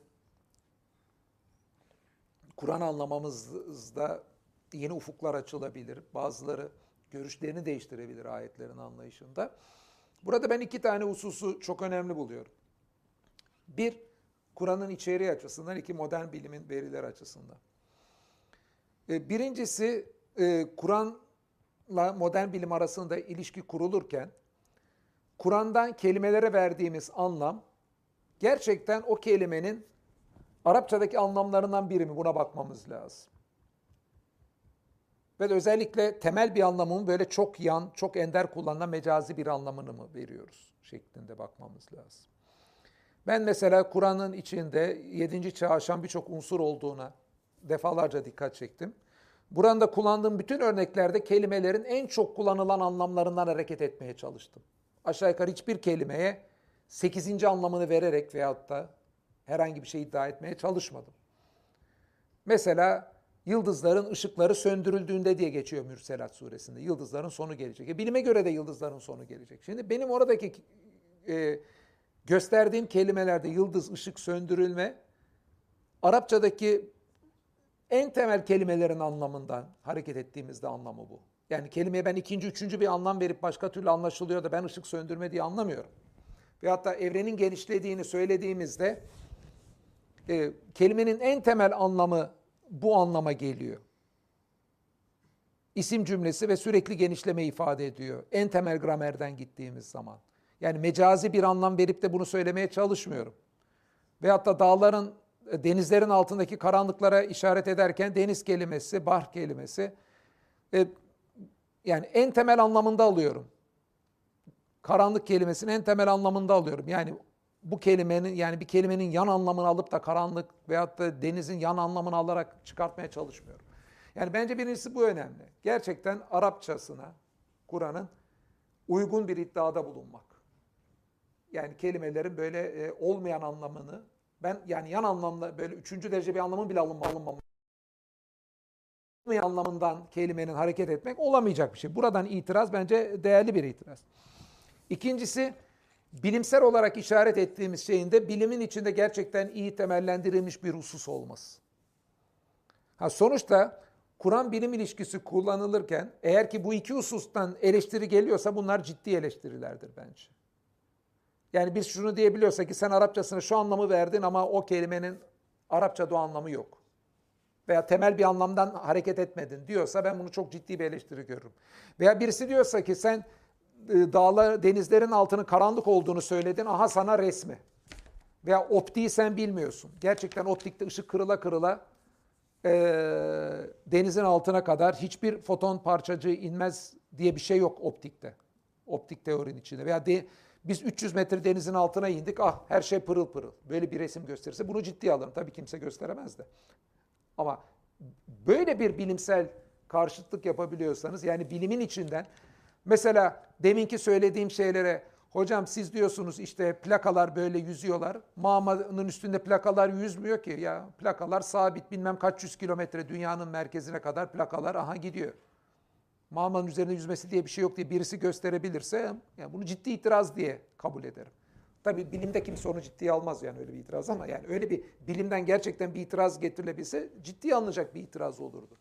Kur'an anlamamızda yeni ufuklar açılabilir. Bazıları görüşlerini değiştirebilir ayetlerin anlayışında. Burada ben iki tane hususu çok önemli buluyorum. Bir, Kur'an'ın içeriği açısından, iki modern bilimin veriler açısından. E, Birincisi, e, Kur'an'la modern bilim arasında ilişki kurulurken, Kur'an'dan kelimelere verdiğimiz anlam, gerçekten o kelimenin Arapçadaki anlamlarından biri mi buna bakmamız lazım. Ve özellikle temel bir anlamı böyle çok yan, çok ender kullanılan mecazi bir anlamını mı veriyoruz şeklinde bakmamız lazım. Ben mesela Kur'an'ın içinde 7. çağı aşan birçok unsur olduğuna defalarca dikkat çektim. Burada kullandığım bütün örneklerde kelimelerin en çok kullanılan anlamlarından hareket etmeye çalıştım. Aşağı yukarı hiçbir kelimeye 8. anlamını vererek veyahut da herhangi bir şey iddia etmeye çalışmadım. Mesela yıldızların ışıkları söndürüldüğünde diye geçiyor Mürselat suresinde. Yıldızların sonu gelecek. E, bilime göre de yıldızların sonu gelecek. Şimdi benim oradaki e, gösterdiğim kelimelerde yıldız, ışık, söndürülme Arapçadaki en temel kelimelerin anlamından hareket ettiğimizde anlamı bu. Yani kelimeye ben ikinci, üçüncü bir anlam verip başka türlü anlaşılıyor da ben ışık söndürme diye anlamıyorum. Ve hatta evrenin genişlediğini söylediğimizde e, kelimenin en temel anlamı bu anlama geliyor. İsim cümlesi ve sürekli genişleme ifade ediyor. En temel gramerden gittiğimiz zaman. Yani mecazi bir anlam verip de bunu söylemeye çalışmıyorum. Ve hatta dağların, denizlerin altındaki karanlıklara işaret ederken deniz kelimesi, bahr kelimesi e, yani en temel anlamında alıyorum. Karanlık kelimesini en temel anlamında alıyorum. Yani bu kelimenin yani bir kelimenin yan anlamını alıp da karanlık veyahut da denizin yan anlamını alarak çıkartmaya çalışmıyorum. Yani bence birincisi bu önemli. Gerçekten Arapçasına Kur'an'ın uygun bir iddiada bulunmak. Yani kelimelerin böyle e, olmayan anlamını ben yani yan anlamda böyle üçüncü derece bir anlamın bile alınma, olmayan anlamından kelimenin hareket etmek olamayacak bir şey. Buradan itiraz bence değerli bir itiraz. İkincisi bilimsel olarak işaret ettiğimiz şeyin de bilimin içinde gerçekten iyi temellendirilmiş bir husus olması. Ha sonuçta Kur'an bilim ilişkisi kullanılırken eğer ki bu iki husustan eleştiri geliyorsa bunlar ciddi eleştirilerdir bence. Yani biz şunu diyebiliyorsak ki sen Arapçasına şu anlamı verdin ama o kelimenin Arapçada o anlamı yok. Veya temel bir anlamdan hareket etmedin diyorsa ben bunu çok ciddi bir eleştiri görürüm. Veya birisi diyorsa ki sen dağlar, denizlerin altının karanlık olduğunu söyledin. Aha sana resmi. Veya optiği sen bilmiyorsun. Gerçekten optikte ışık kırıla kırıla e, denizin altına kadar hiçbir foton parçacığı inmez diye bir şey yok optikte. Optik teorinin içinde. Veya de, biz 300 metre denizin altına indik. Ah her şey pırıl pırıl. Böyle bir resim gösterirse bunu ciddiye alırım. Tabii kimse gösteremez de. Ama böyle bir bilimsel karşıtlık yapabiliyorsanız yani bilimin içinden mesela deminki söylediğim şeylere hocam siz diyorsunuz işte plakalar böyle yüzüyorlar. Mağmanın üstünde plakalar yüzmüyor ki ya plakalar sabit bilmem kaç yüz kilometre dünyanın merkezine kadar plakalar aha gidiyor. Mağmanın üzerinde yüzmesi diye bir şey yok diye birisi gösterebilirse yani bunu ciddi itiraz diye kabul ederim. Tabii bilimde kimse onu ciddiye almaz yani öyle bir itiraz ama yani öyle bir bilimden gerçekten bir itiraz getirilebilse ciddiye alınacak bir itiraz olurdu.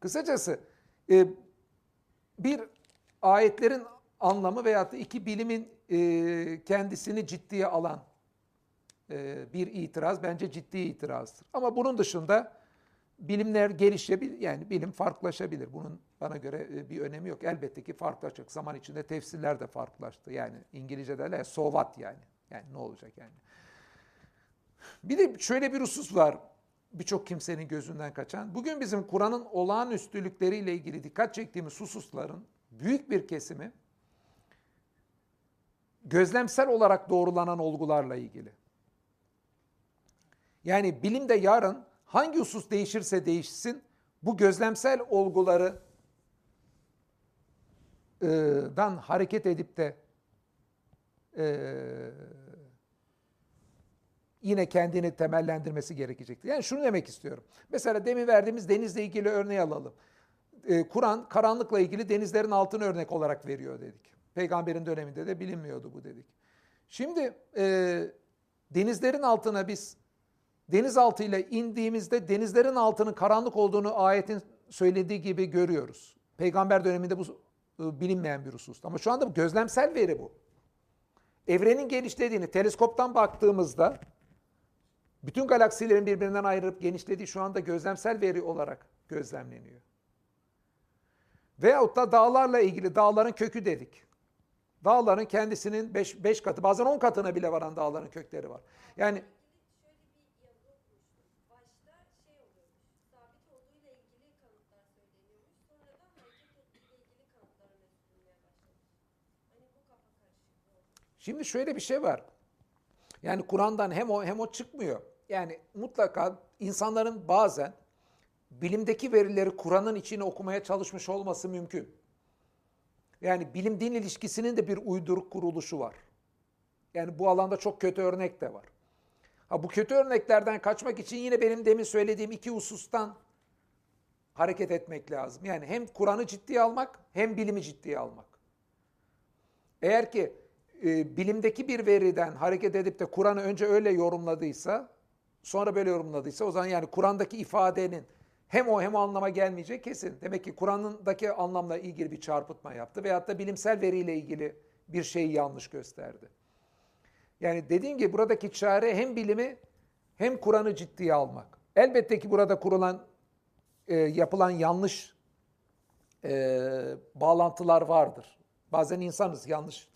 Kısacası e, bir ayetlerin anlamı veyahut da iki bilimin e, kendisini ciddiye alan e, bir itiraz bence ciddi itirazdır. Ama bunun dışında bilimler gelişebilir yani bilim farklılaşabilir. Bunun bana göre e, bir önemi yok. Elbette ki farklılaşacak. Zaman içinde tefsirler de farklılaştı. Yani İngilizce derler so what yani. Yani ne olacak yani. Bir de şöyle bir husus var birçok kimsenin gözünden kaçan. Bugün bizim Kur'an'ın olağanüstülükleriyle ilgili dikkat çektiğimiz hususların büyük bir kesimi gözlemsel olarak doğrulanan olgularla ilgili. Yani bilimde yarın hangi husus değişirse değişsin bu gözlemsel olguları dan hareket edip de e, yine kendini temellendirmesi gerekecektir. Yani şunu demek istiyorum. Mesela demin verdiğimiz denizle ilgili örneği alalım. E, Kur'an karanlıkla ilgili denizlerin altını örnek olarak veriyor dedik. Peygamberin döneminde de bilinmiyordu bu dedik. Şimdi e, denizlerin altına biz denizaltıyla indiğimizde denizlerin altının karanlık olduğunu ayetin söylediği gibi görüyoruz. Peygamber döneminde bu e, bilinmeyen bir husus. Ama şu anda gözlemsel veri bu. Evrenin genişlediğini teleskoptan baktığımızda bütün galaksilerin birbirinden ayrılıp genişlediği şu anda gözlemsel veri olarak gözlemleniyor. Veyahut da dağlarla ilgili dağların kökü dedik. Dağların kendisinin 5 katı bazen 10 katına bile varan dağların kökleri var. Yani Şimdi şöyle bir şey var. Yani Kur'an'dan hem o hem o çıkmıyor. Yani mutlaka insanların bazen bilimdeki verileri Kur'an'ın içine okumaya çalışmış olması mümkün. Yani bilim din ilişkisinin de bir uyduruk kuruluşu var. Yani bu alanda çok kötü örnek de var. Ha bu kötü örneklerden kaçmak için yine benim demin söylediğim iki husustan hareket etmek lazım. Yani hem Kur'an'ı ciddiye almak hem bilimi ciddiye almak. Eğer ki e, bilimdeki bir veriden hareket edip de Kur'an'ı önce öyle yorumladıysa, sonra böyle yorumladıysa o zaman yani Kur'an'daki ifadenin hem o hem o anlama gelmeyecek kesin. Demek ki Kur'an'daki anlamla ilgili bir çarpıtma yaptı veyahut da bilimsel veriyle ilgili bir şeyi yanlış gösterdi. Yani dediğim gibi buradaki çare hem bilimi hem Kur'an'ı ciddiye almak. Elbette ki burada kurulan, e, yapılan yanlış e, bağlantılar vardır. Bazen insanız, yanlış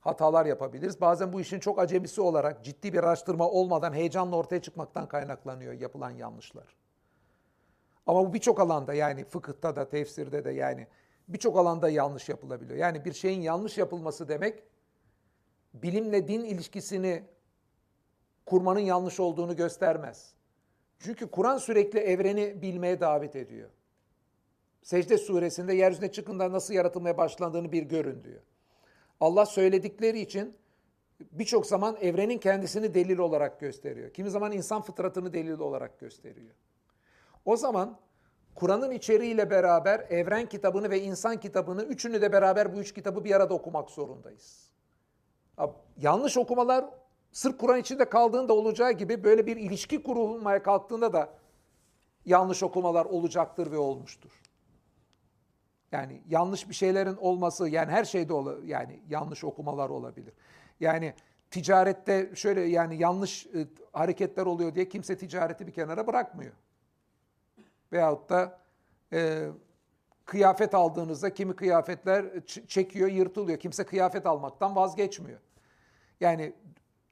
hatalar yapabiliriz. Bazen bu işin çok acemisi olarak ciddi bir araştırma olmadan heyecanla ortaya çıkmaktan kaynaklanıyor yapılan yanlışlar. Ama bu birçok alanda yani fıkıhta da, tefsirde de yani birçok alanda yanlış yapılabiliyor. Yani bir şeyin yanlış yapılması demek bilimle din ilişkisini kurmanın yanlış olduğunu göstermez. Çünkü Kur'an sürekli evreni bilmeye davet ediyor. Secde suresinde yeryüzüne çıkında nasıl yaratılmaya başlandığını bir görün diyor. Allah söyledikleri için birçok zaman evrenin kendisini delil olarak gösteriyor. Kimi zaman insan fıtratını delil olarak gösteriyor. O zaman Kur'an'ın içeriğiyle beraber evren kitabını ve insan kitabını üçünü de beraber bu üç kitabı bir arada okumak zorundayız. Yanlış okumalar sırf Kur'an içinde kaldığında olacağı gibi böyle bir ilişki kurulmaya kalktığında da yanlış okumalar olacaktır ve olmuştur. Yani yanlış bir şeylerin olması yani her şeyde ol yani yanlış okumalar olabilir. Yani ticarette şöyle yani yanlış e, hareketler oluyor diye kimse ticareti bir kenara bırakmıyor. Veyahut da e, kıyafet aldığınızda kimi kıyafetler çekiyor, yırtılıyor. Kimse kıyafet almaktan vazgeçmiyor. Yani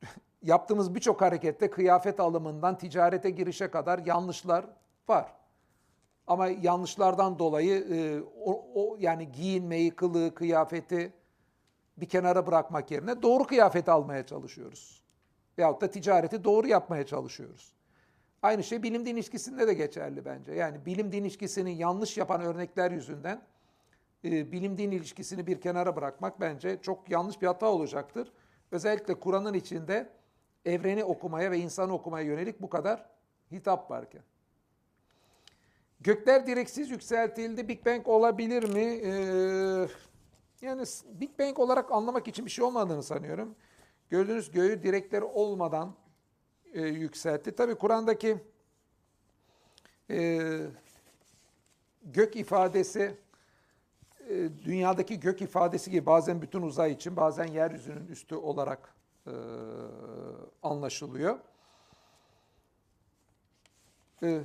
<laughs> yaptığımız birçok harekette kıyafet alımından ticarete girişe kadar yanlışlar var. Ama yanlışlardan dolayı e, o, o yani giyinmeyi, kılığı, kıyafeti bir kenara bırakmak yerine doğru kıyafet almaya çalışıyoruz. Veyahut da ticareti doğru yapmaya çalışıyoruz. Aynı şey bilim din ilişkisinde de geçerli bence. Yani bilim din ilişkisini yanlış yapan örnekler yüzünden e, bilim din ilişkisini bir kenara bırakmak bence çok yanlış bir hata olacaktır. Özellikle Kur'an'ın içinde evreni okumaya ve insanı okumaya yönelik bu kadar hitap varken. Gökler direksiz yükseltildi. Big Bang olabilir mi? Ee, yani Big Bang olarak anlamak için bir şey olmadığını sanıyorum. Gördüğünüz göğü direkleri olmadan e, yükseltti. Tabi Kur'an'daki e, gök ifadesi e, dünyadaki gök ifadesi gibi bazen bütün uzay için bazen yeryüzünün üstü olarak e, anlaşılıyor. E,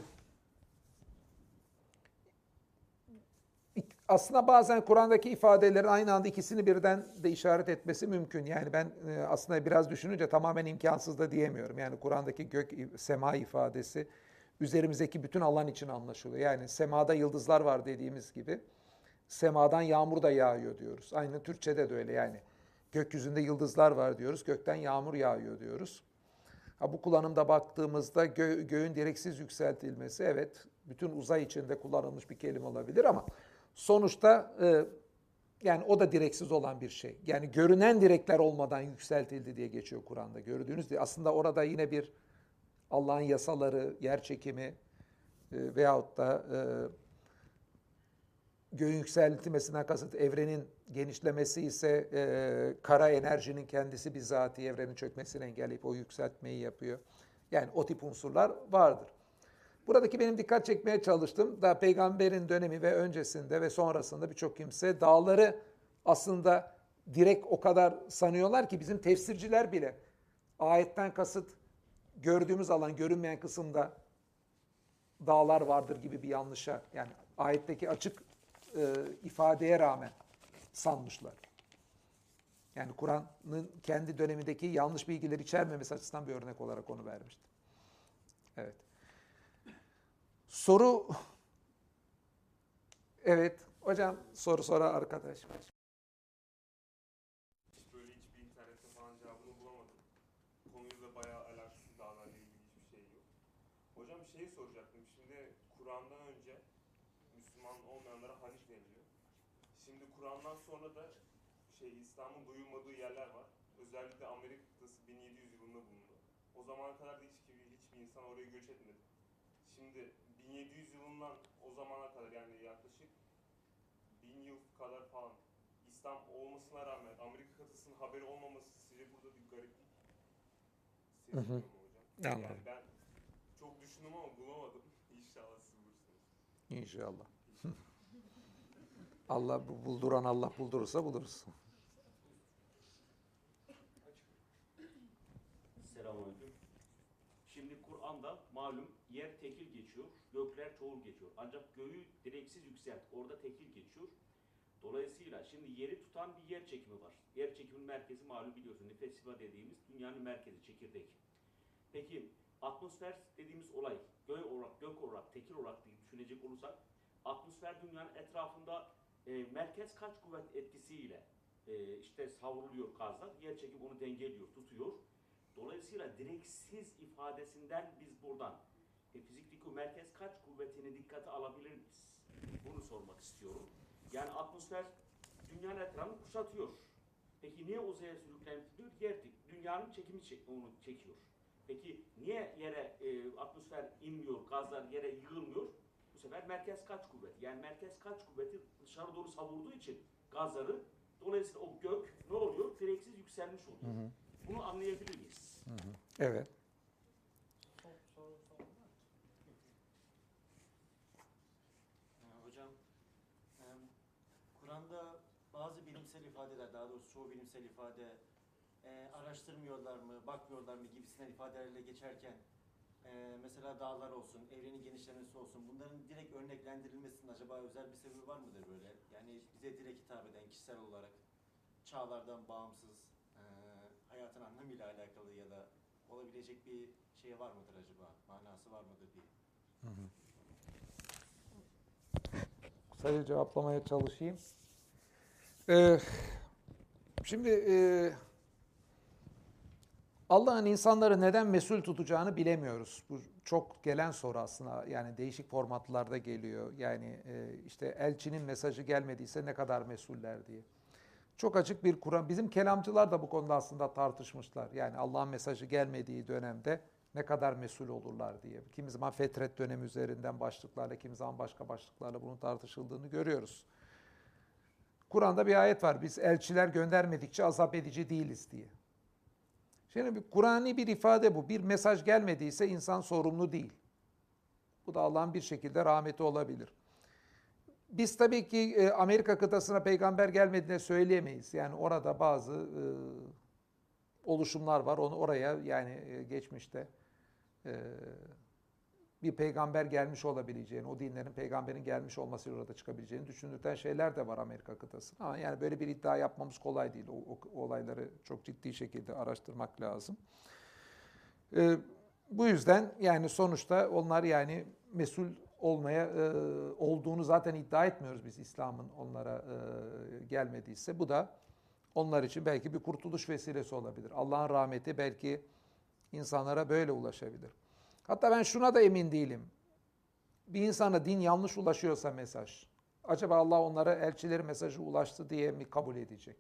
aslında bazen Kur'an'daki ifadelerin aynı anda ikisini birden de işaret etmesi mümkün. Yani ben e, aslında biraz düşününce tamamen imkansız da diyemiyorum. Yani Kur'an'daki gök, sema ifadesi üzerimizdeki bütün alan için anlaşılıyor. Yani semada yıldızlar var dediğimiz gibi semadan yağmur da yağıyor diyoruz. Aynı Türkçe'de de öyle yani. Gökyüzünde yıldızlar var diyoruz, gökten yağmur yağıyor diyoruz. Ha, bu kullanımda baktığımızda gö göğün direksiz yükseltilmesi evet bütün uzay içinde kullanılmış bir kelime olabilir ama sonuçta e, yani o da direksiz olan bir şey. Yani görünen direkler olmadan yükseltildi diye geçiyor Kur'an'da. Gördüğünüz diye aslında orada yine bir Allah'ın yasaları, yer çekimi e, veyahut da e, göğün yükseltilmesinden kasıt evrenin genişlemesi ise e, kara enerjinin kendisi bizatihi evrenin çökmesini engelleyip o yükseltmeyi yapıyor. Yani o tip unsurlar vardır. Buradaki benim dikkat çekmeye çalıştım. Da peygamberin dönemi ve öncesinde ve sonrasında birçok kimse dağları aslında direkt o kadar sanıyorlar ki bizim tefsirciler bile ayetten kasıt gördüğümüz alan görünmeyen kısımda dağlar vardır gibi bir yanlışa yani ayetteki açık e, ifadeye rağmen sanmışlar. Yani Kur'an'ın kendi dönemindeki yanlış bilgileri içermemesi açısından bir örnek olarak onu vermiştim. Evet. Soru <laughs> Evet. Hocam soru sonra arkadaş. Böyle hiçbir internette falan cevabını bulamadım. Konuyla bayağı alakasız dağlarla ilgili hiçbir şey yok. Hocam bir şey soracaktım. Şimdi Kur'an'dan önce Müslüman olmayanlara Hanif deniliyor. Şimdi Kur'an'dan sonra da şey İslam'ın duyulmadığı yerler var. Özellikle Amerika kıtası 1700 yılında bulundu. O zamana kadar da hiç, hiçbir insan oraya göç etmedi. Şimdi 1700 yılından o zamana kadar yani yaklaşık 1000 yıl kadar falan İslam olmasına rağmen Amerika kıtasının haberi olmaması sizce burada bir gariplik Hı hı. seziliyor mu hocam? Anladım. Yani ben çok düşündüm ama bulamadım. <laughs> İnşallah siz bulursunuz. İnşallah. <laughs> Allah bu- bulduran Allah buldurursa buluruz. Selamünaleyküm. Şimdi Kur'an'da malum yer tekil geçiyor, gökler çoğul geçiyor. Ancak göğü direksiz yükselt, orada tekil geçiyor. Dolayısıyla şimdi yeri tutan bir yer çekimi var. Yer çekiminin merkezi malum biliyorsun. Nefesiva dediğimiz dünyanın merkezi, çekirdek. Peki atmosfer dediğimiz olay gök olarak, gök olarak, tekil olarak diye düşünecek olursak atmosfer dünyanın etrafında e, merkez kaç kuvvet etkisiyle e, işte savruluyor gazlar. Yer çekim onu dengeliyor, tutuyor. Dolayısıyla direksiz ifadesinden biz buradan e, fizikteki merkez kaç kuvvetini dikkate alabilir miyiz? Bunu sormak istiyorum. Yani atmosfer dünyanın etrafını kuşatıyor. Peki niye uzaya sürüklendiriyor? Yer, dünyanın çekimi çek- onu çekiyor. Peki niye yere e, atmosfer inmiyor, gazlar yere yığılmıyor? Bu sefer merkez kaç kuvvet? Yani merkez kaç kuvveti dışarı doğru savurduğu için gazları dolayısıyla o gök ne oluyor? Direksiz yükselmiş oluyor. Bunu anlayabilir miyiz? Evet. Ee, Hocam, e, Kur'an'da bazı bilimsel ifadeler, daha doğrusu çoğu bilimsel ifade e, araştırmıyorlar mı, bakmıyorlar mı gibisinden ifadelerle geçerken e, mesela dağlar olsun, evrenin genişlemesi olsun bunların direkt örneklendirilmesinin acaba özel bir sebebi var mıdır böyle? Yani bize direkt hitap eden kişisel olarak çağlardan bağımsız e, hayatın anlamıyla alakalı ya da olabilecek bir şey var mıdır acaba? Manası var mıdır diye. Kısaca cevaplamaya çalışayım. Ee, şimdi e, Allah'ın insanları neden mesul tutacağını bilemiyoruz. Bu çok gelen soru aslında. Yani değişik formatlarda geliyor. Yani e, işte elçinin mesajı gelmediyse ne kadar mesuller diye. Çok açık bir Kur'an. Bizim kelamcılar da bu konuda aslında tartışmışlar. Yani Allah'ın mesajı gelmediği dönemde ne kadar mesul olurlar diye. Kimi zaman fetret dönemi üzerinden başlıklarla, kimi zaman başka başlıklarla bunun tartışıldığını görüyoruz. Kur'an'da bir ayet var. Biz elçiler göndermedikçe azap edici değiliz diye. Şimdi bir Kur'ani bir ifade bu. Bir mesaj gelmediyse insan sorumlu değil. Bu da Allah'ın bir şekilde rahmeti olabilir. Biz tabii ki e, Amerika kıtasına peygamber gelmediğini söyleyemeyiz. Yani orada bazı e, oluşumlar var. Onu oraya yani e, geçmişte bir peygamber gelmiş olabileceğini, o dinlerin peygamberin gelmiş olmasıyla orada çıkabileceğini düşündürten şeyler de var Amerika kıtasında. Ama yani böyle bir iddia yapmamız kolay değil. O, o- o olayları çok ciddi şekilde araştırmak lazım. E, bu yüzden yani sonuçta onlar yani mesul olmaya e, olduğunu zaten iddia etmiyoruz biz İslam'ın onlara e, gelmediyse. Bu da onlar için belki bir kurtuluş vesilesi olabilir. Allah'ın rahmeti belki insanlara böyle ulaşabilir. Hatta ben şuna da emin değilim. Bir insana din yanlış ulaşıyorsa mesaj, acaba Allah onlara elçileri mesajı ulaştı diye mi kabul edecek?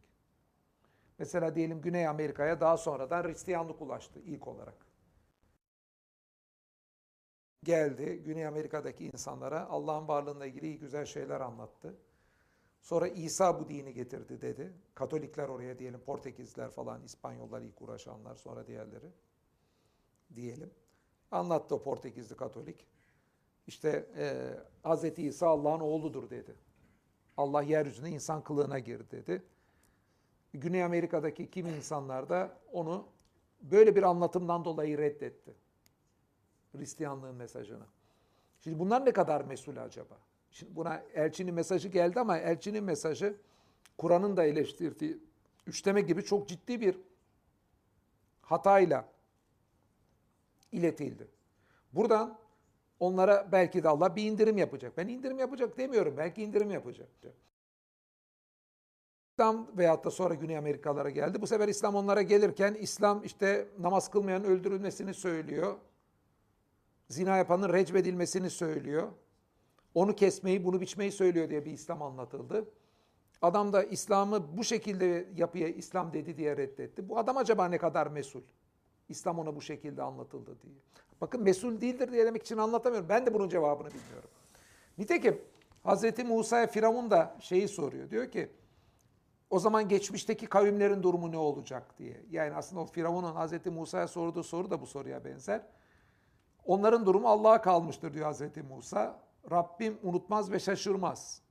Mesela diyelim Güney Amerika'ya daha sonradan Hristiyanlık ulaştı ilk olarak. Geldi Güney Amerika'daki insanlara Allah'ın varlığıyla ilgili iyi güzel şeyler anlattı. Sonra İsa bu dini getirdi dedi. Katolikler oraya diyelim Portekizler falan, İspanyollar ilk uğraşanlar sonra diğerleri diyelim. Anlattı o Portekizli Katolik. İşte e, Hz. İsa Allah'ın oğludur dedi. Allah yeryüzüne insan kılığına girdi dedi. Güney Amerika'daki kimi insanlar da onu böyle bir anlatımdan dolayı reddetti. Hristiyanlığın mesajını. Şimdi bunlar ne kadar mesul acaba? Şimdi buna elçinin mesajı geldi ama elçinin mesajı Kur'an'ın da eleştirdiği üçleme gibi çok ciddi bir hatayla iletildi. Buradan onlara belki de Allah bir indirim yapacak. Ben indirim yapacak demiyorum. Belki indirim yapacak. İslam veyahut da sonra Güney Amerikalara geldi. Bu sefer İslam onlara gelirken İslam işte namaz kılmayan öldürülmesini söylüyor. Zina yapanın recbedilmesini söylüyor. Onu kesmeyi, bunu biçmeyi söylüyor diye bir İslam anlatıldı. Adam da İslam'ı bu şekilde yapıya İslam dedi diye reddetti. Bu adam acaba ne kadar mesul? İslam ona bu şekilde anlatıldı diye. Bakın mesul değildir diye demek için anlatamıyorum. Ben de bunun cevabını bilmiyorum. Nitekim Hazreti Musa'ya Firavun da şeyi soruyor. Diyor ki o zaman geçmişteki kavimlerin durumu ne olacak diye. Yani aslında o Firavun'un Hazreti Musa'ya sorduğu soru da bu soruya benzer. Onların durumu Allah'a kalmıştır diyor Hazreti Musa. Rabbim unutmaz ve şaşırmaz.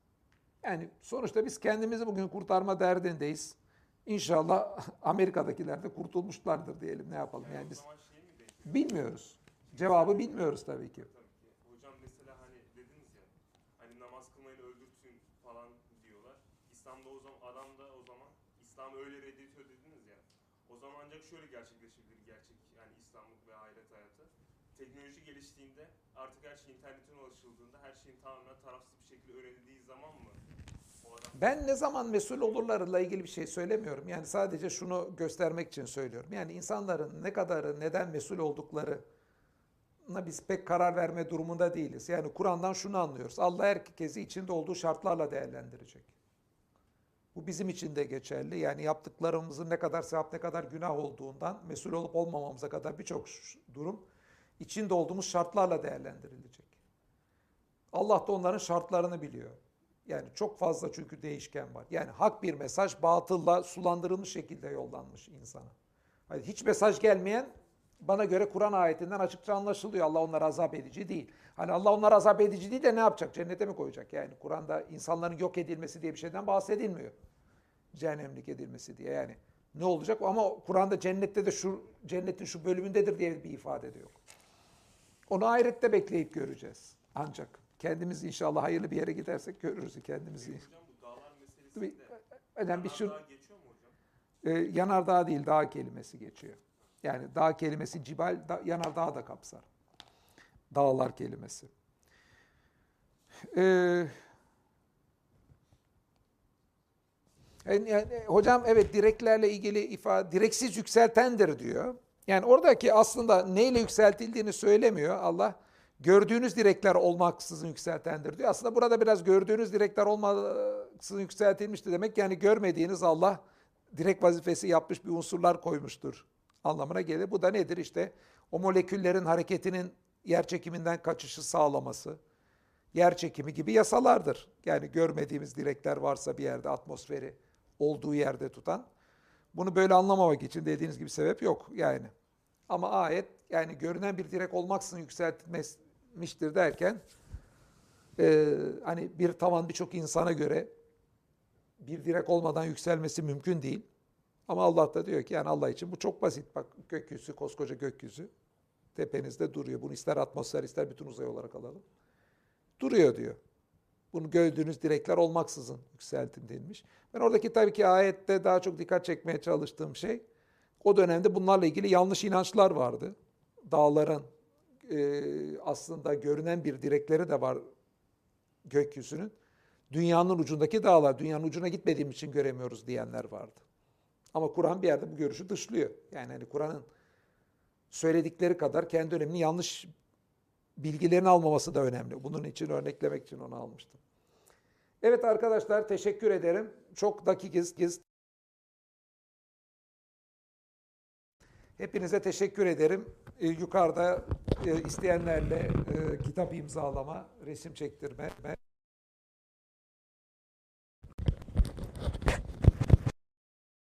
Yani sonuçta biz kendimizi bugün kurtarma derdindeyiz. İnşallah Amerika'dakiler de kurtulmuşlardır diyelim ne yapalım. Yani biz bilmiyoruz. Cevabı bilmiyoruz tabii ki. Tabii. Hocam mesela hani dediniz ya hani namaz kılmayın öldürtün falan diyorlar. İslam'da o zaman adam da o zaman İslam öyle reddediyor dediniz ya. O zaman ancak şöyle gerçekleşebilir gerçek yani İslamlık ve ahiret hayatı. Teknoloji geliştiğinde artık her şey internetin ulaşıldığında her şeyin tamamen tarafsız bir şekilde öğrenildiği zaman mı Ben ne zaman mesul olurlarla ilgili bir şey söylemiyorum. Yani sadece şunu göstermek için söylüyorum. Yani insanların ne kadarı neden mesul oldukları biz pek karar verme durumunda değiliz. Yani Kur'an'dan şunu anlıyoruz. Allah herkesi içinde olduğu şartlarla değerlendirecek. Bu bizim için de geçerli. Yani yaptıklarımızın ne kadar sevap ne kadar günah olduğundan mesul olup olmamamıza kadar birçok durum içinde olduğumuz şartlarla değerlendirilecek. Allah da onların şartlarını biliyor. Yani çok fazla çünkü değişken var. Yani hak bir mesaj batılla sulandırılmış şekilde yollanmış insana. Hani hiç mesaj gelmeyen bana göre Kur'an ayetinden açıkça anlaşılıyor. Allah onları azap edici değil. Hani Allah onları azap edici değil de ne yapacak? Cennete mi koyacak? Yani Kur'an'da insanların yok edilmesi diye bir şeyden bahsedilmiyor. Cehennemlik edilmesi diye yani. Ne olacak? Ama Kur'an'da cennette de şu cennetin şu bölümündedir diye bir ifade de yok. Onu ahirette bekleyip göreceğiz. Ancak kendimiz inşallah hayırlı bir yere gidersek görürüz kendimizi. Hocam bu dağlar meselesinde Önemli bir şu geçiyor mu hocam? e, yanardağ değil dağ kelimesi geçiyor. Yani dağ kelimesi cibal, da, yanardağ da kapsar. Dağlar kelimesi. Ee, yani- yani hocam evet direklerle ilgili ifade, direksiz yükseltendir diyor. Yani oradaki aslında neyle yükseltildiğini söylemiyor Allah. Gördüğünüz direkler olmaksızın yükseltendir diyor. Aslında burada biraz gördüğünüz direkler olmaksızın yükseltilmişti demek. Yani görmediğiniz Allah direkt vazifesi yapmış bir unsurlar koymuştur anlamına gelir. Bu da nedir işte o moleküllerin hareketinin yer çekiminden kaçışı sağlaması, yer çekimi gibi yasalardır. Yani görmediğimiz direkler varsa bir yerde atmosferi olduğu yerde tutan. Bunu böyle anlamamak için dediğiniz gibi sebep yok yani. Ama ayet yani görünen bir direk olmaksızın yükseltilmiştir derken e, hani bir tavan birçok insana göre bir direk olmadan yükselmesi mümkün değil. Ama Allah da diyor ki yani Allah için bu çok basit. Bak gökyüzü, koskoca gökyüzü tepenizde duruyor. Bunu ister atmosfer ister bütün uzay olarak alalım. Duruyor diyor. Bunu gördüğünüz direkler olmaksızın yükseltin denilmiş. Ben oradaki tabii ki ayette daha çok dikkat çekmeye çalıştığım şey o dönemde bunlarla ilgili yanlış inançlar vardı. Dağların e, aslında görünen bir direkleri de var gökyüzünün. Dünyanın ucundaki dağlar, dünyanın ucuna gitmediğim için göremiyoruz diyenler vardı. Ama Kur'an bir yerde bu görüşü dışlıyor. Yani hani Kur'an'ın söyledikleri kadar kendi döneminin yanlış bilgilerini almaması da önemli. Bunun için örneklemek için onu almıştım. Evet arkadaşlar teşekkür ederim. Çok dakikiz. giz. Hepinize teşekkür ederim. Ee, yukarıda e, isteyenlerle e, kitap imzalama, resim çektirme